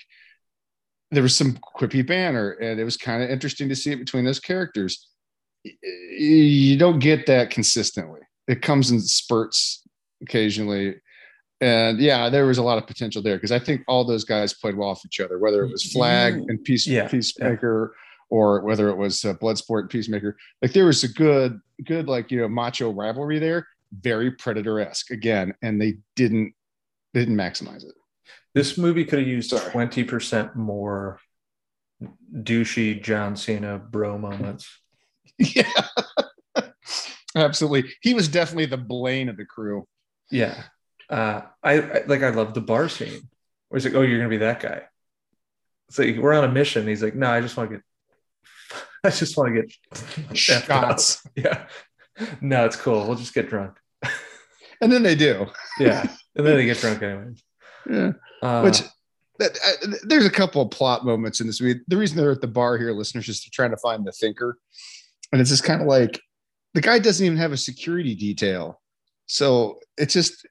C: there was some quippy banner, and it was kind of interesting to see it between those characters. You don't get that consistently. It comes in spurts occasionally. And yeah, there was a lot of potential there because I think all those guys played well off each other, whether it was Flag and Peace,
A: Yeah,
C: Peacemaker, or whether it was uh, Bloodsport and Peacemaker. Like there was a good, good like you know macho rivalry there, very Predator esque again, and they didn't they didn't maximize it.
A: This movie could have used 20% more douchey John Cena bro moments.
C: Yeah, absolutely. He was definitely the Blain of the crew.
A: Yeah. Uh, I, I like, I love the bar scene where he's like, Oh, you're going to be that guy. It's like, we're on a mission. He's like, No, I just want to get, I just want to get.
C: Shots,
A: Yeah. No, it's cool. We'll just get drunk.
C: and then they do.
A: Yeah. And then they get drunk anyway.
C: Yeah.
A: Uh,
C: Which that, there's a couple of plot moments in this movie. The reason they're at the bar here, listeners, is they're trying to find the thinker, and it's just kind of like the guy doesn't even have a security detail, so it's just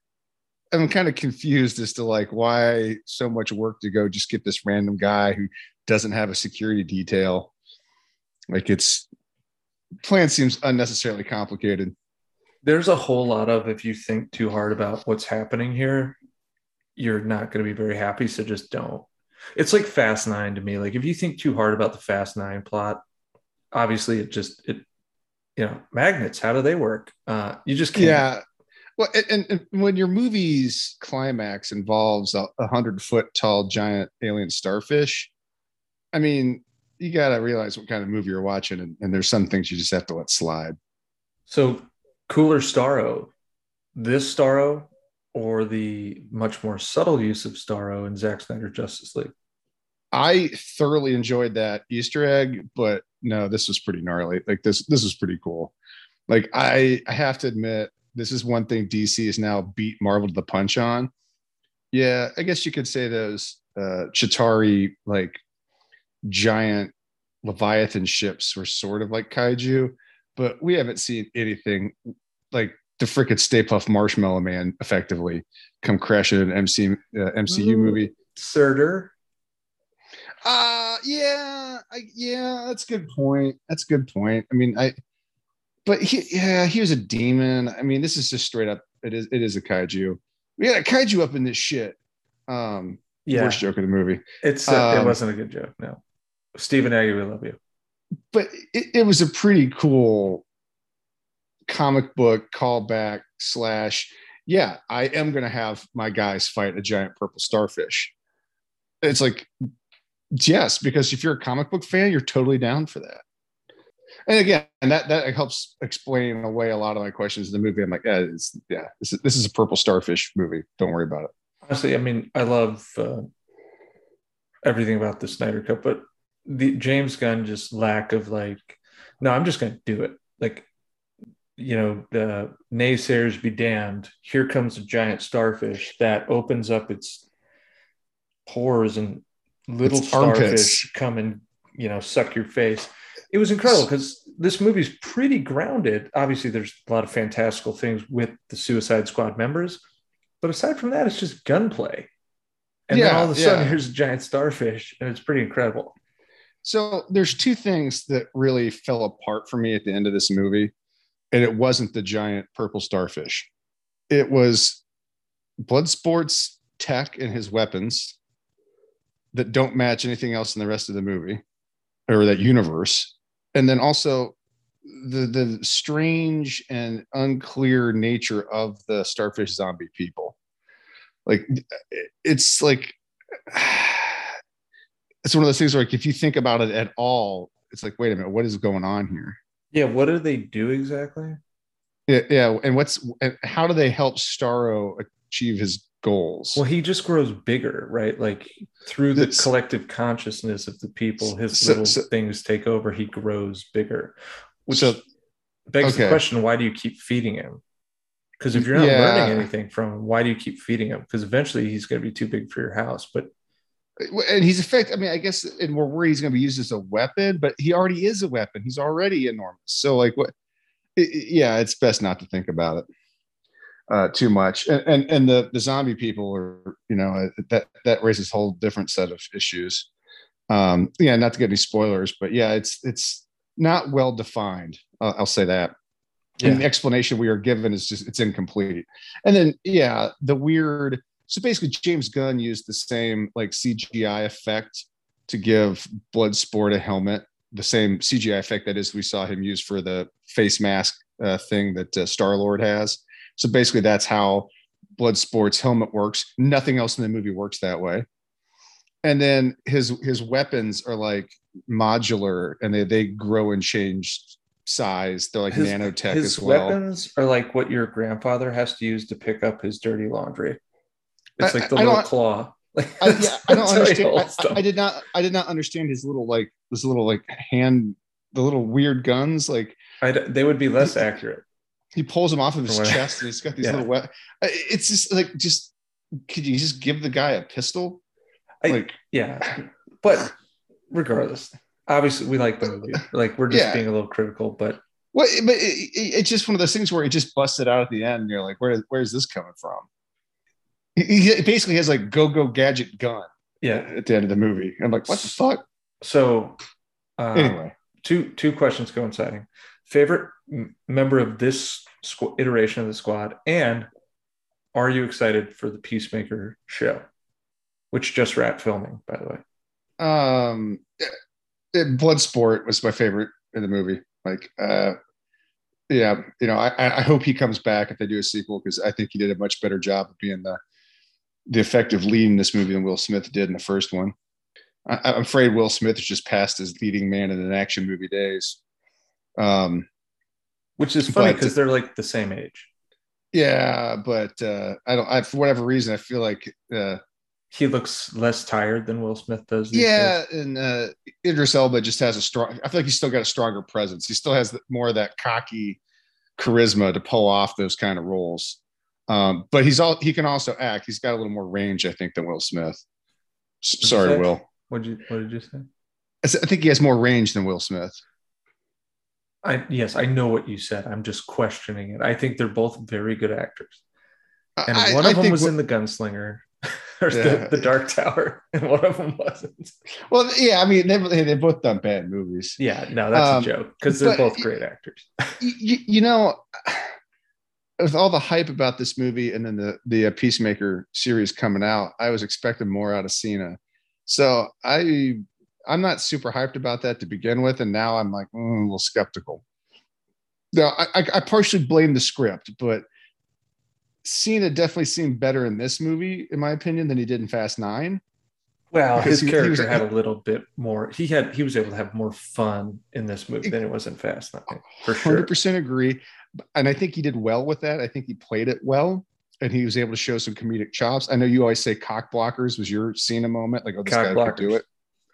C: I'm kind of confused as to like why so much work to go just get this random guy who doesn't have a security detail. Like it's plan seems unnecessarily complicated.
A: there's a whole lot of if you think too hard about what's happening here you're not going to be very happy so just don't. It's like fast nine to me. Like if you think too hard about the fast nine plot obviously it just it you know magnets how do they work? Uh you just can't.
C: Yeah. Well, and, and when your movie's climax involves a, hundred foot tall giant alien starfish, I mean, you got to realize what kind of movie you're watching, and, and there's some things you just have to let slide.
A: so cooler starro. This starro or the much more subtle use of starro in Zack Snyder's Justice League
C: I thoroughly enjoyed that Easter egg, but no, this was pretty gnarly. Like this, this was pretty cool. Like I, I have to admit, this is one thing DC has now beat Marvel to the punch on. Yeah, I guess you could say those uh Chitauri like giant Leviathan ships were sort of like kaiju, but we haven't seen anything like the frickin' Stay Puft Marshmallow Man effectively come crashing an MC uh, MCU
A: Ooh.
C: movie.
A: Surtur
C: Uh yeah, I, yeah, that's a good point. That's a good point. I mean, I but he yeah, he was a demon. I mean, this is just straight up it is it is a kaiju. We got a kaiju up in this shit. Um
A: yeah
C: worst joke of the movie.
A: it's uh, it
C: Um,
A: wasn't a good joke no Stephen Agee we love you
C: But it, it was a pretty cool comic book callback slash yeah, I am gonna have my guys fight a giant purple starfish. It's like yes, because if you're a comic book fan, you're totally down for that. And again, and that that helps explain away a lot of my questions in the movie. I'm like, yeah, yeah, this is, this is a purple starfish movie. Don't worry about it.
A: honestly, I mean, I love uh, everything about the Snyder Cut, but the James Gunn just lack of like, no, I'm just going to do it. Like, you know, the naysayers be damned. Here comes a giant starfish that opens up its pores and little
C: Its armpits.
A: starfish come and you know suck your face. It was incredible because this movie's pretty grounded. Obviously, there's a lot of fantastical things with the Suicide Squad members, but aside from that, it's just gunplay. And then all of a sudden,
C: yeah.
A: here's a giant starfish, and it's pretty incredible.
C: So there's two things that really fell apart for me at the end of this movie, and it wasn't the giant purple starfish. It was Bloodsport's tech and his weapons that don't match anything else in the rest of the movie or that universe, and then also the the strange and unclear nature of the starfish zombie people. Like it's like it's one of those things where like if you think about it at all, it's like, wait a minute, what is going on here?
A: Yeah, what do they do exactly?
C: Yeah, yeah. And what's and how do they help Starro achieve his goals?
A: Well, he just grows bigger, right? Like through the
C: That's-
A: collective consciousness of the people, his
C: So-
A: little
C: so-
A: things take over. He grows bigger, which
C: So-
A: begs the question: Why do you keep feeding him? Because if you're not
C: Yeah.
A: learning anything from him, why do you keep feeding him? Because eventually he's going to be too big for your house. But
C: and he's effective. I mean, I guess, and we're worried he's going to be used as a weapon, but he already is a weapon. He's already enormous. So, like, what? i- i- yeah, it's best not to think about it uh, too much. And, and and the the zombie people are, you know, uh, that that raises a whole different set of issues. Um, yeah, not to get any spoilers, but yeah, it's it's not well defined. Uh, I'll say that. And the explanation we are given is just it's incomplete. And then yeah, the weird. So basically, James Gunn used the same like CGI effect to give Bloodsport a helmet, the same CGI effect that is we saw him use for the face mask uh, thing that uh, Star Lord has. So basically, that's how Bloodsport's helmet works. Nothing else in the movie works that way. And then his his weapons are like modular, and they they grow and change size. They're like
A: his,
C: nanotech
A: his
C: as well.
A: weapons are like what your grandfather has to use to pick up his dirty laundry. It's
C: I-
A: like the
C: I
A: little
C: don't-
A: claw. Like,
C: I, yeah, I don't
A: he
C: understand. I. I- did not. I did not understand his little like his little like hand, the little weird guns. Like
A: they would be less accurate.
C: he pulls them off of his
A: From what I-
C: chest, and he's got these
A: Yeah.
C: little. We- it's just like just. Could you just give the guy a pistol? Like
A: Yeah, but regardless, obviously we like the movie. Like we're just
C: Yeah.
A: being a little critical, but
C: what? But it, it- it's just one of those things where it just busted out at the end. And you're like, where where's this coming from? He, basically has like go go gadget gun
A: yeah.
C: at the end of the movie. I'm like, what the fuck?
A: So um,
C: Anyway,
A: two two questions coinciding. Favorite m- member of this squ- iteration of the squad, and are you excited for the Peacemaker show, which just wrapped filming, by the way?
C: um it, bloodsport was my favorite in the movie like uh yeah you know i i hope he comes back if they do a sequel because i think he did a much better job of being the the effective lead in this movie than will smith did in the first one I, i'm afraid will smith is just past his leading man in an action movie days um
A: Which is funny because they're like the same age.
C: yeah but uh i don't i for whatever reason i feel like uh
A: He looks less tired than Will Smith does.
C: Yeah,
A: days.
C: and uh, Idris Elba just has a strong. I feel like he's still got a stronger presence. He still has more of that cocky charisma to pull off those kind of roles. Um, but he's all he can also act. He's got a little more range, I think, than Will Smith.
A: You
C: Sorry. Will.
A: What did you What did you say?
C: I think he has more range than Will Smith.
A: I yes, I know what you said. I'm just questioning it. I think they're both very good actors, and
C: I-
A: one
C: I
A: of them was
C: Wi-
A: in the Gunslinger or
C: Yeah.
A: the, the Dark Tower, and one of them wasn't.
C: Well, yeah, I mean they've they've both done bad movies.
A: Yeah, no, that's
C: Um,
A: a joke because they're both great actors.
C: you, you know, with all the hype about this movie and then the the uh, Peacemaker series coming out, I was expecting more out of Cena. So I I'm not super hyped about that to begin with, and now I'm like mm, a little skeptical. Now I, I, I partially blame the script, but Cena definitely seemed better in this movie, in my opinion, than he did in Fast Nine.
A: Well, his
C: he- he was-
A: character had a little bit more. He had he was able to have more fun in this movie than it was in Fast Nine, for sure.
C: Hundred percent agree, and I think he did well with that. I think he played it well, and he was able to show some comedic chops. I know you always say cock blockers was your Cena moment, like oh this
A: Cock
C: guy
A: blockers.
C: could do it.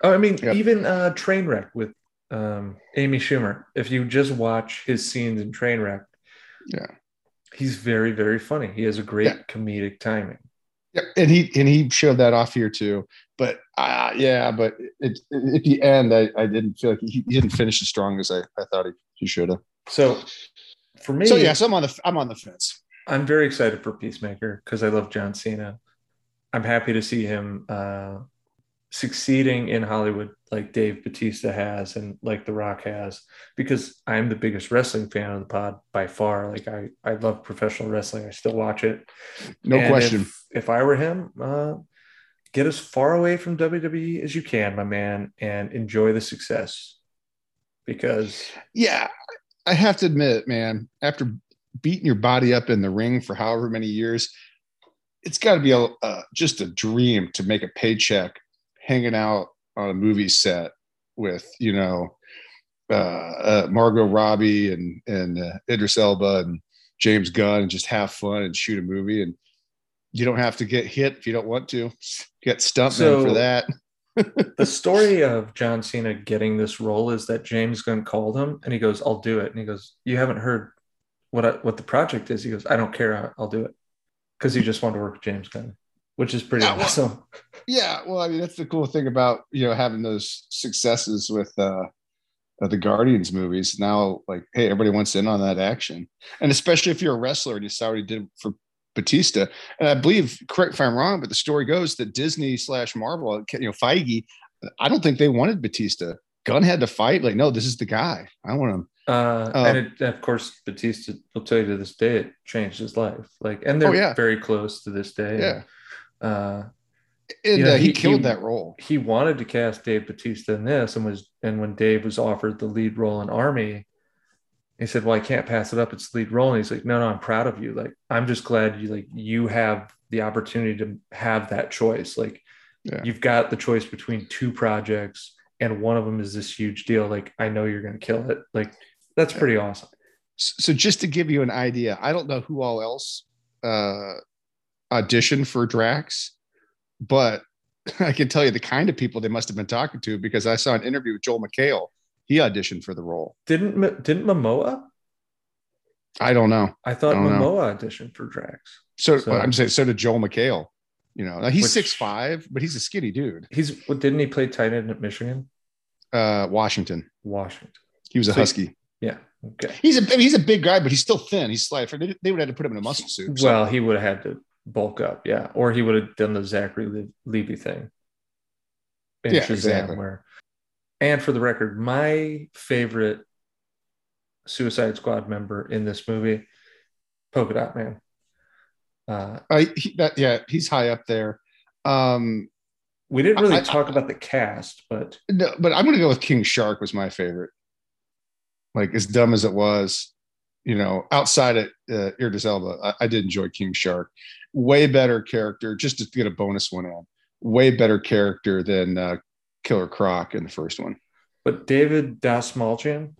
A: Oh, I mean,
C: Yep.
A: even uh, Trainwreck with um, Amy Schumer. If you just watch his scenes in Trainwreck,
C: Yeah.
A: he's very very funny. He has a great
C: Yeah.
A: comedic timing.
C: Yeah, and he and he showed that off here too. But uh, yeah, but it, it, at the end, I, I didn't feel like he, he didn't finish as strong as I, I thought he He should have.
A: So for me,
C: So yeah, so I'm on the I'm on the fence.
A: I'm very excited for Peacemaker because I love John Cena. I'm happy to see him uh, succeeding in Hollywood like Dave Batista has and like The Rock has, because I'm the biggest wrestling fan of the pod by far. Like I, I love professional wrestling. I still watch it.
C: No
A: And
C: question.
A: If, if I were him, uh, get as far away from WWE as you can, my man, and enjoy the success. Because
C: Yeah, I have to admit, man, after beating your body up in the ring for however many years, it's got to be a uh, just a dream to make a paycheck hanging out on a movie set with you know uh, uh, Margot Robbie and and uh, Idris Elba and James Gunn and just have fun and shoot a movie and you don't have to get hit if you don't want to get stuntman
A: So-
C: for that.
A: The story of John Cena getting this role is that James Gunn called him and he goes, "I'll do it." And he goes, "You haven't heard what I, what the project is?" He goes, "I don't care. I'll, do it," because he just wanted to work with James Gunn, which is pretty
C: Yeah, well-
A: awesome.
C: Yeah, well, I mean, that's the cool thing about you know having those successes with uh, uh, the Guardians movies. Now, like, hey, everybody wants in on that action, and especially if you're a wrestler and you saw what he did for Batista. And I believe, correct if I'm wrong, but the story goes that Disney slash Marvel, you know, Feige, I don't think they wanted Batista. Gunn had to fight. Like, no, this is the guy. I want him.
A: Uh,
C: Um,
A: and it, of course, Batista will tell you to this day it changed his life. Like, and they're
C: Oh, yeah.
A: very close to this day.
C: Yeah,
A: Uh,
C: and
A: You know,
C: uh, he,
A: he-
C: killed
A: he-
C: that role.
A: he wanted to cast Dave Batista in this, and was and when Dave was offered the lead role in Army, he said, "Well, I can't pass it up. It's the lead role." And he's like, "No, no, I'm proud of you. Like, I'm just glad you like you have the opportunity to have that choice. Like,
C: Yeah.
A: you've got the choice between two projects, and one of them is this huge deal. Like, I know you're going to kill it. Like, that's pretty awesome."
C: so just to give you an idea, I don't know who all else uh, auditioned for Drax, but I can tell you the kind of people they must have been talking to because I saw an interview with Joel McHale. He auditioned for the role.
A: Didn't didn't Momoa?
C: I don't know.
A: I thought
C: I don't know.
A: Momoa auditioned for Drax.
C: So,
A: So-
C: I'm saying so did Joel McHale. You know, now he's six five, but he's a skinny dude.
A: He's what didn't he play tight end at Michigan,
C: Uh, Washington.
A: Washington?
C: He was a
A: So-
C: husky.
A: Yeah. Okay.
C: He's a I mean, he's a big guy, but he's still thin. He's slight. They, they would have to put him in a muscle suit.
A: Well, he would have had to bulk up, yeah, or he would have done the Zachary Le- Levi thing. in
C: Yeah,
A: Shazam,
C: exactly.
A: Where, and for the record, my favorite Suicide Squad member in this movie, Polka Dot Man. Uh,
C: I, he, that, yeah, he's high up there. Um,
A: we didn't really
C: I- I-
A: talk about the cast, but
C: No, but I'm gonna go with King Shark was my favorite. Like as dumb as it was, you know, outside of uh, Idris Elba, I, I did enjoy King Shark. Way better character, just to get a bonus one on. Way better character than uh, Killer Croc in the first one.
A: but David Dastmalchian,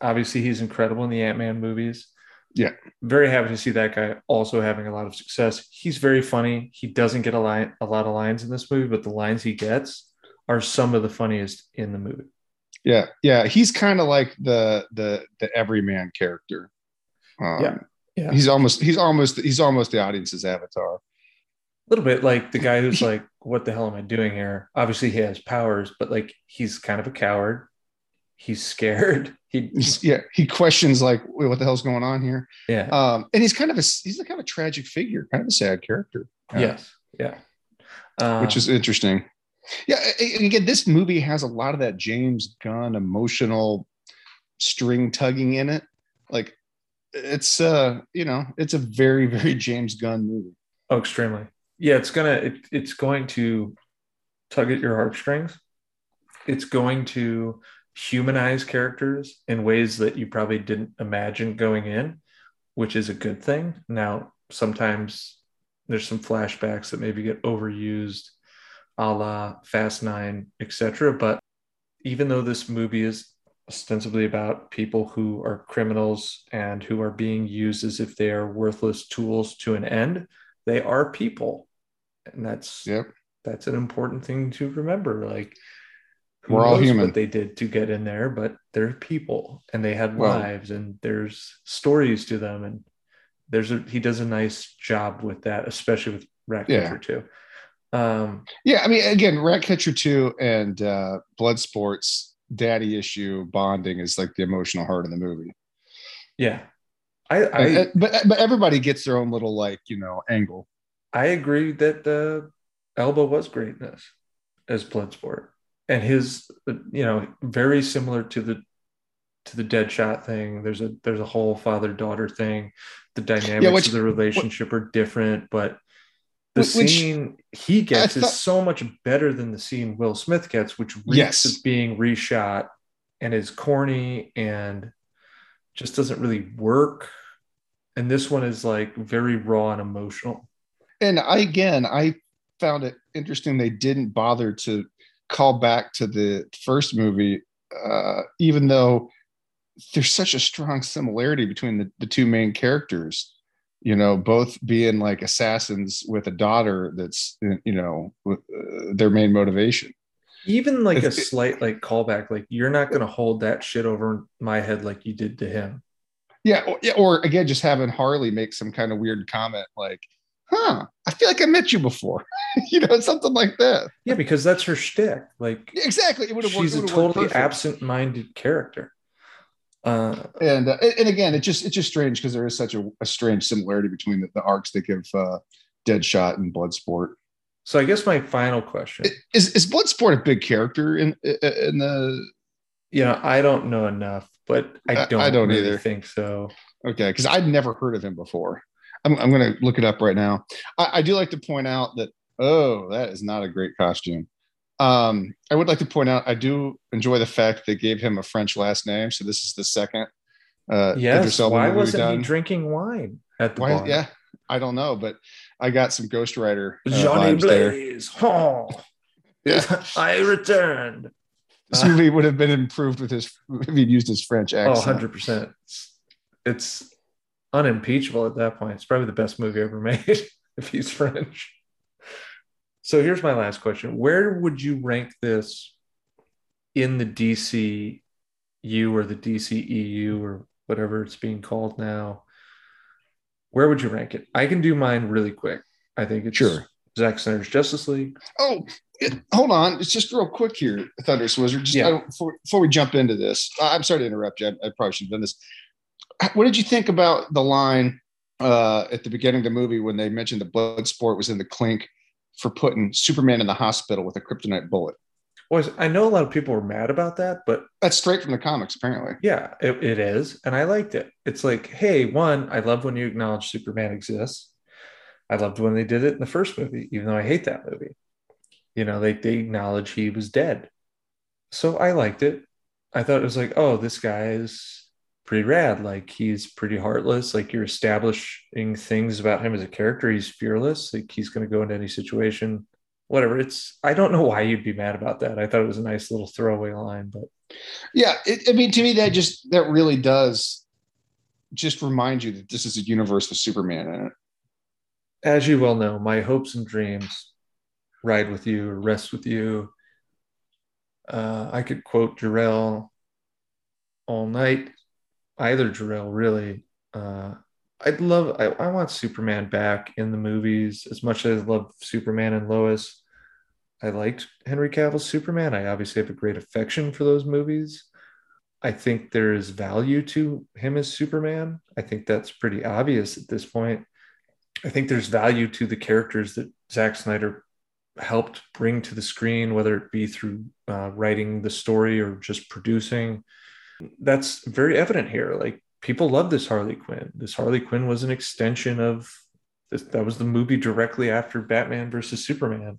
A: obviously he's incredible in the Ant Man movies.
C: Yeah.
A: very happy to see that guy also having a lot of success. He's very funny. He doesn't get a line, a lot of lines in this movie, but the lines he gets are some of the funniest in the movie.
C: Yeah, yeah, he's kind of like the the the everyman character. Um,
A: Yeah, yeah.
C: he's almost he's almost he's almost the audience's avatar.
A: A little bit like the guy who's like, "What the hell am I doing here?" Obviously, he has powers, but like he's kind of a coward. He's scared. He,
C: He's, yeah, he questions like, "What the hell's going on here?"
A: yeah,
C: Um, and he's kind of a he's a kind of a tragic figure, kind of a sad character.
A: Yes, yeah. Uh,
C: which is interesting. Yeah, and again, this movie has a lot of that James Gunn emotional string tugging in it. Like it's uh, you know, it's a very, very James Gunn movie.
A: Oh, extremely. Yeah, it's gonna it, it's going to tug at your heartstrings. It's going to humanize characters in ways that you probably didn't imagine going in, which is a good thing. Now, sometimes there's some flashbacks that maybe get overused, a la Fast Nine, etc. But even though this movie is ostensibly about people who are criminals and who are being used as if they are worthless tools to an end, they are people and that's
C: Yep.
A: that's an important thing to remember like who
C: We're all human.
A: what they did to get in there but they're people and they had
C: Well-
A: lives and there's stories to them and there's a he does a nice job with that especially with Ratcatcher too um
C: Yeah, I mean, again, Ratcatcher 2 and uh Blood Sports, daddy issue bonding is like the emotional heart of the movie.
A: Yeah. I, I
C: but but everybody gets their own little like you know angle.
A: I agree that uh, Elba was great in this as Bloodsport, and his you know very similar to the to the Deadshot thing. There's a there's a whole father daughter thing. The dynamics
C: which-
A: of the relationship are different, but the
C: which-
A: scene he gets
C: thought-
A: is so much better than the scene Will Smith gets, which reeks
C: Yes.
A: of being reshot and is corny and just doesn't really work. And this one is like very raw and emotional.
C: And I again I found it interesting they didn't bother to call back to the first movie, uh, even though there's such a strong similarity between the, the two main characters. You know, both being like assassins with a daughter that's you know with, uh, their main motivation.
A: even like a slight like callback like you're not going to hold that shit over my head like you did to him
C: Yeah, or, yeah, or again, just having Harley make some kind of weird comment like, "Huh, I feel like I met you before," you know, something like that.
A: yeah because that's her shtick like
C: Exactly, it would have worked.
A: she's a totally absent-minded character uh
C: And uh, and again, it's just it's just strange because there is such a, a strange similarity between the, the arcs they give uh, Deadshot and Bloodsport.
A: so i guess my final question
C: Is is Bloodsport a big character in in the?
A: you know i don't know enough but
C: I-
A: i don't
C: I don't
A: really
C: either.
A: think so
C: Okay, because I'd never heard of him before. I'm I'm gonna look it up right now. I, I do like to point out that oh, that is not a great costume. Um, I would like to point out I do enjoy the fact they gave him a French last name, so this is the second. Uh,
A: yes why wasn't
C: done.
A: he drinking wine at the
C: Why-
A: bar
C: yeah, I don't know, but I got some Ghost Rider uh,
A: johnny blaze oh
C: Yeah.
A: i returned
C: This movie would have been improved with his if he'd used his French
A: Oh,
C: accent.
A: 100%. It's, it's unimpeachable at that point. It's probably the best movie ever made if he's French. So here's my last question. Where would you rank this in the DCU or the DCEU or whatever it's being called now? Where would you rank it? I can do mine really quick. I think it's
C: Sure.
A: Zack Snyder's Justice League.
C: Oh, it, hold on. It's just real quick here, Thunder Wizard. Just
A: Yeah.
C: I before, before we jump into this, I- I'm sorry to interrupt you. I, I probably should have done this. What did you think about the line uh, at the beginning of the movie when they mentioned the Bloodsport was in the clink for putting Superman in the hospital with a kryptonite bullet?
A: Boys, I know a lot of people were mad about that, but
C: That's straight from the comics, apparently.
A: Yeah, it, it is. And I liked it. It's like, hey, one, I love when you acknowledge Superman exists. I loved when they did it in the first movie, even though I hate that movie. You know, they, they acknowledge he was dead. So I liked it. I thought it was like, oh, this guy is pretty rad. Like he's pretty heartless. Like you're establishing things about him as a character. He's fearless. Like he's going to go into any situation, whatever. It's, I don't know why you'd be mad about that. I thought it was a nice little throwaway line, but
C: Yeah, it, I mean, to me, that just that really does just remind you that this is a universe with Superman in it.
A: as you well know, my hopes and dreams ride with you rest with you. Uh, I could quote Jor-El all night, either Jor-El, really. Uh, I'd love, I, I want Superman back in the movies as much as I love Superman and Lois. I liked Henry Cavill's Superman. I obviously have a great affection for those movies. I think there is value to him as Superman. I think that's pretty obvious at this point. I think there's value to the characters that Zack Snyder helped bring to the screen, whether it be through uh, writing the story or just producing. That's very evident here. Like people love this Harley Quinn. This Harley Quinn was an extension of this, that was the movie directly after Batman versus Superman.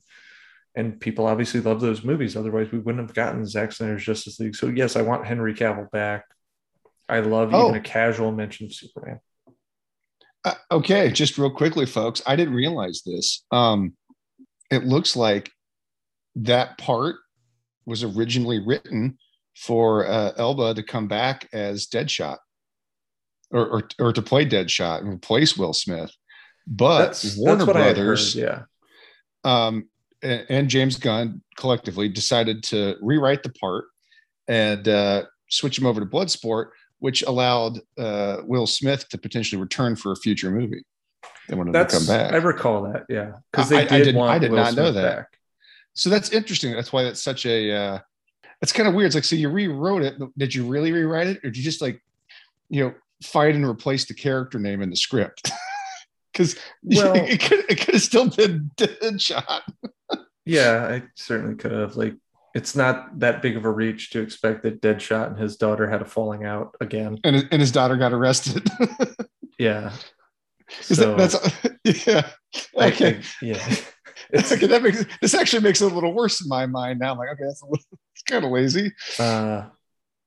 A: And people obviously love those movies. Otherwise, we wouldn't have gotten Zack Snyder's Justice League. So, yes, I want Henry Cavill back. I love
C: Oh.
A: even a casual mention of Superman.
C: Uh, okay, just real quickly, folks. I didn't realize this. Um, it looks like that part was originally written for uh, Elba to come back as Deadshot, or or, or to play Deadshot and replace Will Smith. But
A: That's,
C: Warner
A: that's what
C: Brothers,
A: I heard. Yeah.
C: um, and, and James Gunn collectively decided to rewrite the part and uh, switch him over to Bloodsport, which allowed uh, Will Smith to potentially return for a future movie. They wanted
A: That's
C: to come back.
A: I recall that, yeah, because they
C: I- I
A: did
C: didn't-
A: want
C: I did
A: Will
C: not know that.
A: back.
C: so that's interesting. That's why it's such a uh, it's kind of weird. It's like, so you rewrote it. Did you really rewrite it? Or did you just like, you know, fight and replace the character name in the script? Because
A: Well-
C: it could it could have still been Deadshot.
A: Yeah, I certainly could have. Like, it's not that big of a reach to expect that Deadshot and his daughter had a falling out again.
C: And, his- and his daughter got arrested.
A: Yeah. So,
C: that, that's yeah. Okay.
A: think- yeah. It's,
C: okay, that makes this actually makes it a little worse in my mind now. I'm like, okay, that's a little, kind of lazy.
A: uh,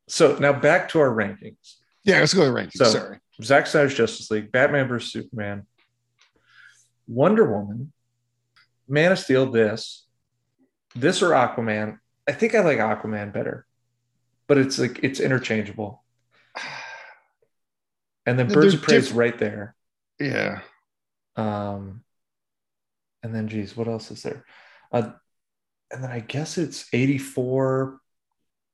A: so now back to our rankings.
C: Yeah, let's go to rankings.
A: So-
C: Sorry.
A: Zack Snyder's Justice League, Batman vs Superman, Wonder Woman, Man of Steel, this, this or Aquaman. I think I like Aquaman better, but it's like it's interchangeable. And then
C: They're
A: Birds of Prey is
C: diff-
A: right there.
C: Yeah.
A: Um, and then, geez, what else is there? Uh, and then I guess it's 84.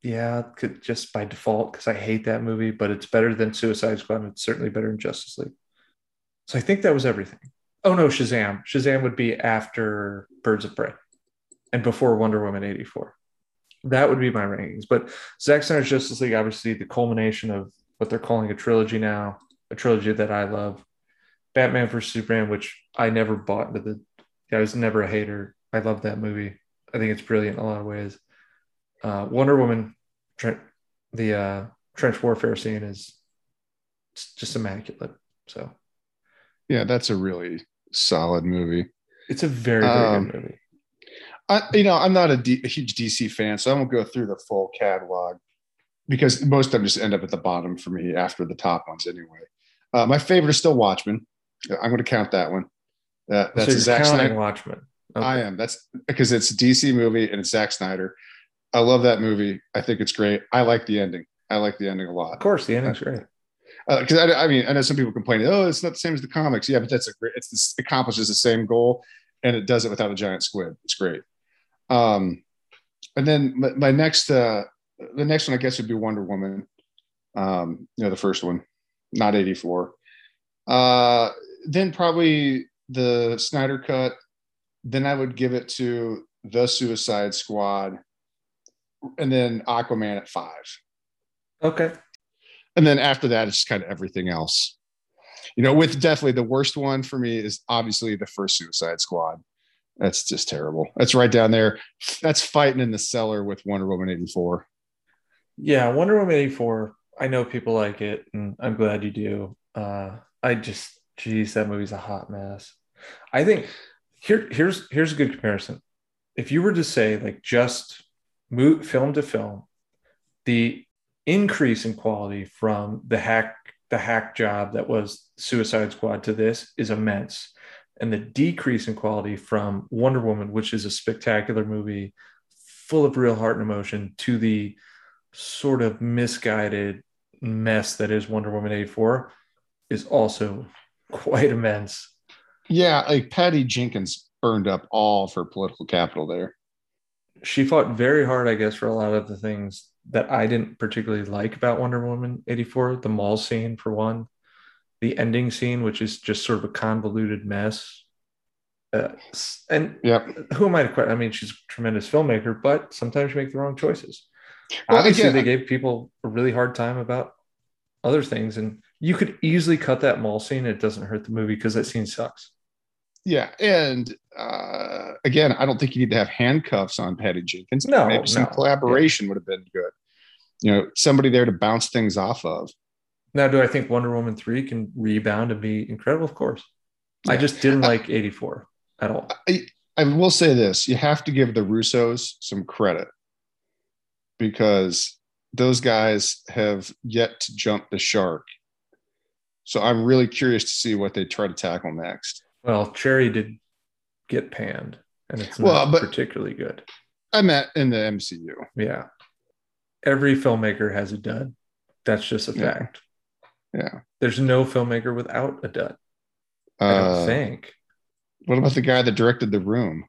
A: Yeah, could, just by default because I hate that movie, but it's better than Suicide Squad. It's certainly better than Justice League. So I think that was everything. Oh no, Shazam. Shazam would be after Birds of Prey and before Wonder Woman 84. That would be my rankings. But Zack Snyder's Justice League, obviously, the culmination of what they're calling a trilogy now, a trilogy that I love. Batman vs Superman, which I never bought into the. I was never a hater. I love that movie. I think it's brilliant in a lot of ways. Uh, Wonder Woman, the uh, trench warfare scene is just immaculate. So
C: Yeah, that's a really solid movie.
A: it's a very very
C: Um,
A: good movie.
C: I, you know, I'm not a, D, a huge DC fan, so I won't go through the full catalog because most of them just end up at the bottom for me after the top ones anyway. Uh, my favorite is still Watchmen. I'm going to count that one. Uh, that's
A: so
C: Zack Snyder.
A: Watchmen. Okay.
C: I am. That's because it's a DC movie and it's Zack Snyder. I love that movie. I think it's great. I like the ending. I like the ending a lot.
A: Of course, the ending's great.
C: because I, I mean, I know some people complain, oh, it's not the same as the comics. Yeah, but that's a great. It's this accomplishes the same goal, and it does it without a giant squid. It's great. Um, and then my, my next, uh, the next one I guess would be Wonder Woman. Um, you know, the first one, not eighty four. Uh, then probably the Snyder cut. Then I would give it to the Suicide Squad, and then Aquaman at five
A: Okay.
C: and then after that it's kind of everything else you know with definitely the worst one for me is obviously the first suicide squad that's just terrible that's right down there that's fighting in the cellar with wonder woman 84
A: Yeah, Wonder Woman 84. I know people like it, and I'm glad you do. Uh, I just, geez, that movie's a hot mess. I think here, here's here's a good comparison. If you were to say like just move film to film, the increase in quality from the hack the hack job that was Suicide Squad to this is immense, and the decrease in quality from Wonder Woman, which is a spectacular movie, full of real heart and emotion, to the sort of misguided mess that is Wonder Woman 84 is also quite immense.
C: Yeah like patty jenkins burned up all of her political capital there
A: She fought very hard, I guess, for a lot of the things that I didn't particularly like about Wonder Woman 84. The mall scene, for one, the ending scene, which is just sort of a convoluted mess. Uh, and
C: yeah,
A: who am I to question? I mean, she's a tremendous filmmaker, but sometimes you make the wrong choices.
C: Well,
A: Obviously,
C: again-
A: they gave people a really hard time about other things, and you could easily cut that mall scene. It doesn't hurt the movie because that scene sucks.
C: Yeah and uh again i don't think you need to have handcuffs on patty jenkins
A: No,
C: maybe some
A: no.
C: collaboration would have been good you know somebody there to bounce things off of
A: Now, do I think Wonder Woman 3 can rebound and be incredible? Of course. I just didn't like 84 at all.
C: I, I will say this you have to give the Russos some credit because those guys have yet to jump the shark. So I'm really curious to see what they try to tackle next.
A: Well, Cherry did get panned, and it's not
C: Well, but-
A: particularly good.
C: I meant in the MCU.
A: Yeah. Every filmmaker has a dud. That's just a
C: Yeah.
A: fact.
C: Yeah.
A: There's no filmmaker without a dud. I don't
C: Uh,
A: think.
C: what about the guy that directed The Room?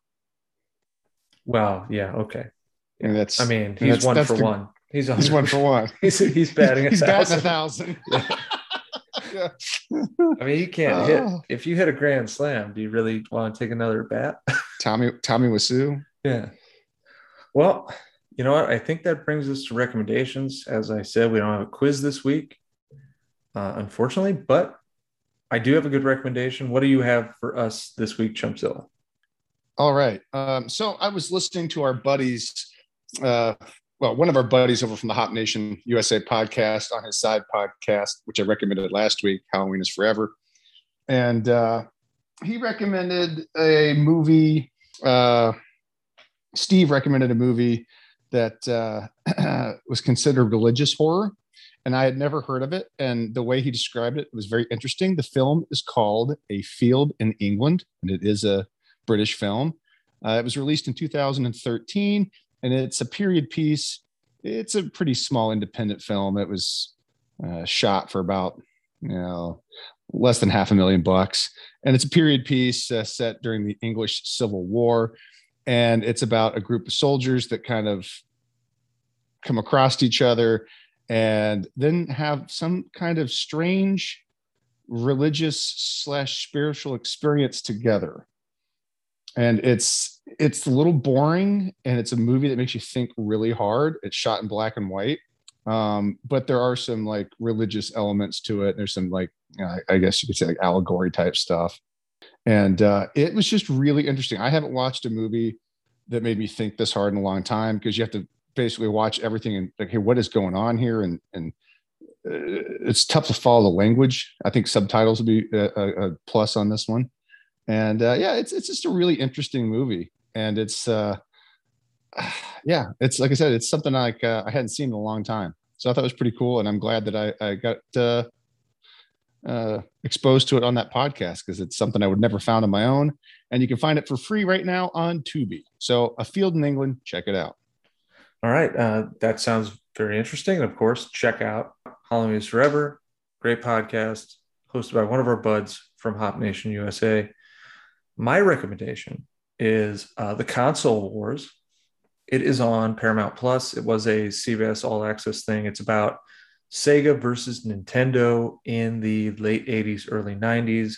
A: Well, yeah, okay.
C: I mean, that's
A: I mean, he's
C: that's-
A: one
C: that's
A: for
C: the-
A: one. He's,
C: he's one for one.
A: he's, he's batting a
C: he's batting a
A: thousand.
C: yeah.
A: I mean, you can't hit.
C: Oh.
A: If you hit a grand slam, do you really want to take another bat?
C: Tommy Tommy Wiseau.
A: yeah. Well, you know what? I think that brings us to recommendations. As I said, we don't have a quiz this week, uh, unfortunately, but I do have a good recommendation. What do you have for us this week, Chumpzilla?
C: All right. Um, so I was listening to our buddies, uh, well, one of our buddies over from the Hop Nation USA podcast on his side podcast, which I recommended last week, Halloween is Forever. And uh, he recommended a movie. Uh, Steve recommended a movie that uh, was considered religious horror, and I had never heard of it. And the way he described it was very interesting. The film is called A Field in England, and it is a British film. Uh, it was released in 2013, and it's a period piece. It's a pretty small independent film. It was uh, shot for about you know less than half a million bucks, and it's a period piece uh, set during the English Civil War, and it's about a group of soldiers that kind of come across each other and then have some kind of strange religious slash spiritual experience together and it's it's a little boring and it's a movie that makes you think really hard. It's shot in black and white. Um, but there are some like religious elements to it. There's some like uh, i guess you could say like allegory type stuff. And uh, it was just really interesting. I haven't watched a movie that made me think this hard in a long time because you have to basically watch everything and like hey what is going on here? And and uh, it's tough to follow the language. I think subtitles would be a, a plus on this one and uh, yeah, it's it's just a really interesting movie, and it's uh, yeah, it's like I said, it's something like uh, I hadn't seen in a long time, so I thought it was pretty cool, and I'm glad that I I got uh, uh, exposed to it on that podcast because it's something I would never found on my own, and you can find it for free right now on Tubi. So, A Field in England, check it out.
A: All right, uh, that sounds very interesting, and of course, check out Halloween is Forever, great podcast hosted by one of our buds from Hop Nation USA. My recommendation is uh, the Console Wars. It is on Paramount Plus. It was a CBS All Access thing. It's about Sega versus Nintendo in the late 80s, early 90s.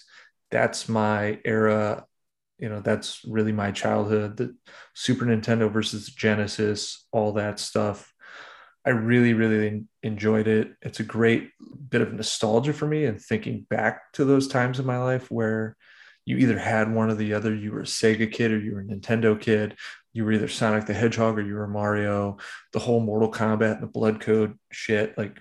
A: That's my era. You know, that's really my childhood. The Super Nintendo versus Genesis, all that stuff. I really, really enjoyed it. It's a great bit of nostalgia for me and thinking back to those times in my life where you either had one or the other. You were a Sega kid or you were a Nintendo kid. You were either Sonic the Hedgehog or you were Mario. The whole Mortal Kombat and the Blood Code shit, like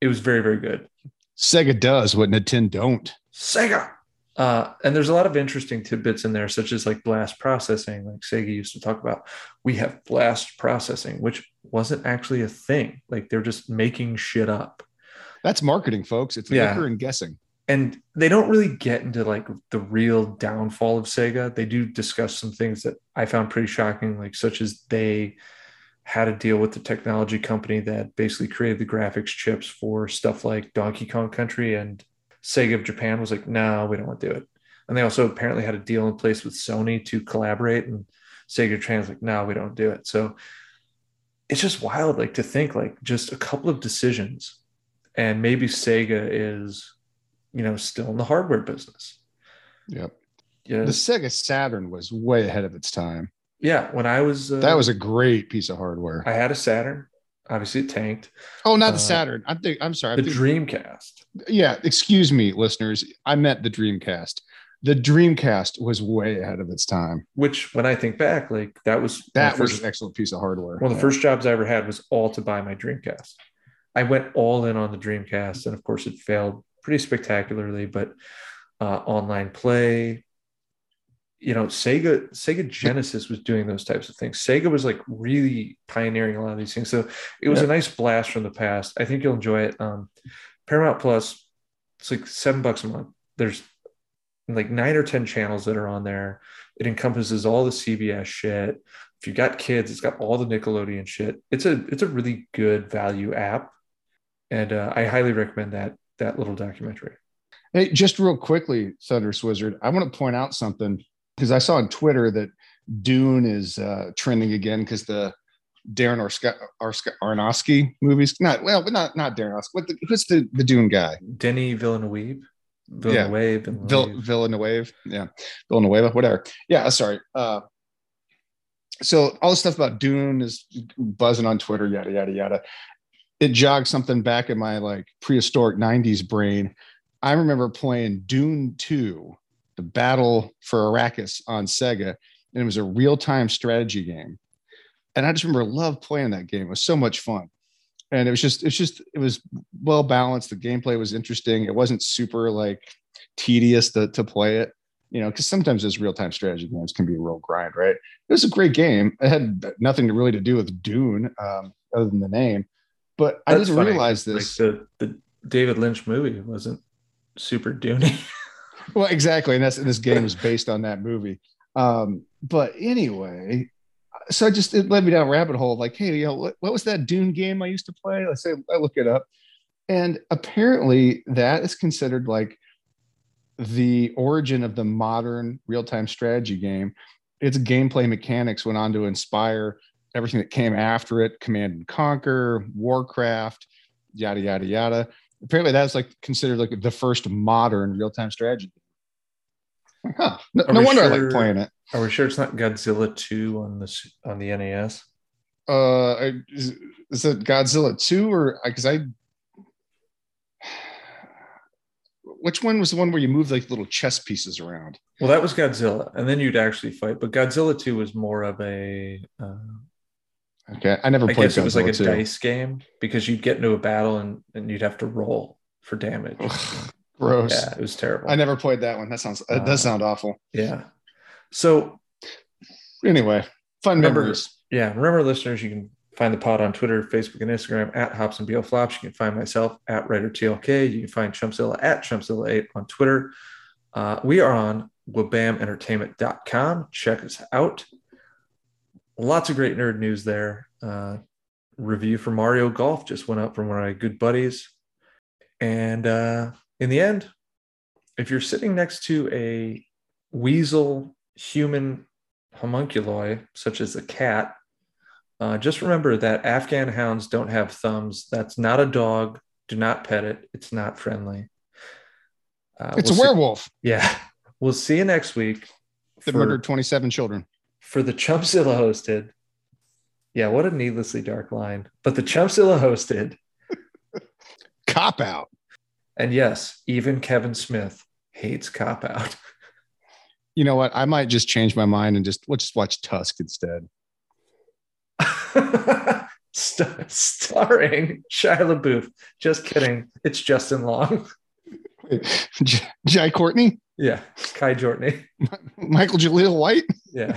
A: it was very, very good.
C: Sega does what Nintendo don't.
A: Sega. Uh, and there's a lot of interesting tidbits in there, such as like blast processing. Like Sega used to talk about, we have blast processing, which wasn't actually a thing. Like they're just making shit up.
C: That's marketing, folks. It's yeah. liquor and guessing
A: and they don't really get into like the real downfall of Sega. They do discuss some things that I found pretty shocking, like such as they had to deal with the technology company that basically created the graphics chips for stuff like Donkey Kong Country, and Sega of Japan was like, "No, we don't want to do it." And they also apparently had a deal in place with Sony to collaborate, and Sega Japan's like, "No, we don't do it." So it's just wild, like to think like just a couple of decisions, and maybe Sega is you know, still in the hardware business.
C: Yep. Yeah. The Sega Saturn was way ahead of its time.
A: Yeah. When I was, uh,
C: that was a great piece of hardware.
A: I had a Saturn. Obviously, it tanked.
C: Oh, not the uh, Saturn. I think I'm sorry.
A: The Dreamcast.
C: Yeah. Excuse me, listeners. I meant the Dreamcast. The Dreamcast was way ahead of its time.
A: Which, when I think back, like that was
C: that was an excellent piece of hardware.
A: One of the yeah. first jobs I ever had was all to buy my Dreamcast. I went all in on the Dreamcast, and of course, it failed pretty spectacularly, but uh, online play, you know, Sega Sega Genesis was doing those types of things. Sega was like really pioneering a lot of these things. So it was yeah. a nice blast from the past. I think you'll enjoy it. Um, Paramount Plus, it's like seven bucks a month. There's like nine or ten channels that are on there. It encompasses all the CBS shit. If you got kids, it's got all the Nickelodeon shit. It's a it's a really good value app, and uh, I highly recommend that that little documentary.
C: Hey, just real quickly, Thunder Wizard, I want to point out something because I saw on Twitter that Dune is uh, trending again because the Darren Arska, Arska, Aronofsky movies. Not well, but not not Darren Aronofsky. What the, who's the the Dune guy?
A: Denis Villeneuve. Villeneuve.
C: Yeah. Villeneuve. Villeneuve. Yeah. Villanueva. Whatever. Yeah. Sorry. Uh, so all the stuff about Dune is buzzing on Twitter, yada yada yada. It jogged something back in my like prehistoric '90s brain. I remember playing Dune 2, the Battle for Arrakis on Sega, and it was a real-time strategy game. And I just remember love playing that game. It was so much fun. And it was just, it's just, it was well balanced. The gameplay was interesting. It wasn't super like tedious to, to play it you know, because sometimes those real time strategy games can be a real grind, right? It was a great game. It had nothing to really to do with Dune, um, other than the name. But That's I didn't funny. realize this.
A: Like the, the David Lynch movie wasn't super Dooney.
C: well, exactly, and that's this game was based on that movie. Um, but anyway, so I just it led me down a rabbit hole like, hey, you know, what, what was that Dune game I used to play? Let's say I look it up, and apparently that is considered like the origin of the modern real-time strategy game its gameplay mechanics went on to inspire everything that came after it command and conquer warcraft yada yada yada apparently that's like considered like the first modern real-time strategy huh. no, no wonder sure, i like playing it
A: are we sure it's not godzilla 2 on this on the nes
C: uh is, is it godzilla 2 or because i which one was the one where you moved like little chess pieces around?
A: Well, that was Godzilla, and then you'd actually fight. But Godzilla Two was more of a. Uh,
C: okay, I never played. I guess
A: it was like a 2. dice game because you'd get into a battle and and you'd have to roll for damage.
C: Ugh, gross.
A: Yeah, it was terrible.
C: I never played that one. That sounds. Uh, that does sound awful.
A: Yeah. So.
C: Anyway, fun remember, memories.
A: Yeah, remember, listeners, you can Find the pod on Twitter, Facebook, and Instagram at Hops and BL Flops. You can find myself at Writer TLK. You can find Chumpzilla at Chumpzilla8 on Twitter. Uh, we are on wobamentertainment.com. Check us out. Lots of great nerd news there. Uh, review for Mario Golf just went up from one of my good buddies. And uh, in the end, if you're sitting next to a weasel human homunculi, such as a cat, uh, just remember that Afghan hounds don't have thumbs. That's not a dog. Do not pet it. It's not friendly.
C: Uh, it's we'll a werewolf.
A: Yeah. We'll see you next week.
C: That murdered 27 children.
A: For the Chumpzilla hosted. Yeah, what a needlessly dark line. But the Chumpzilla hosted.
C: cop out.
A: And yes, even Kevin Smith hates cop out.
C: You know what? I might just change my mind and just let's just watch Tusk instead.
A: St- starring Shia LaBeouf. Just kidding. It's Justin Long.
C: Jai Courtney?
A: Yeah. Kai Jortney.
C: Michael Jaleel White?
A: Yeah.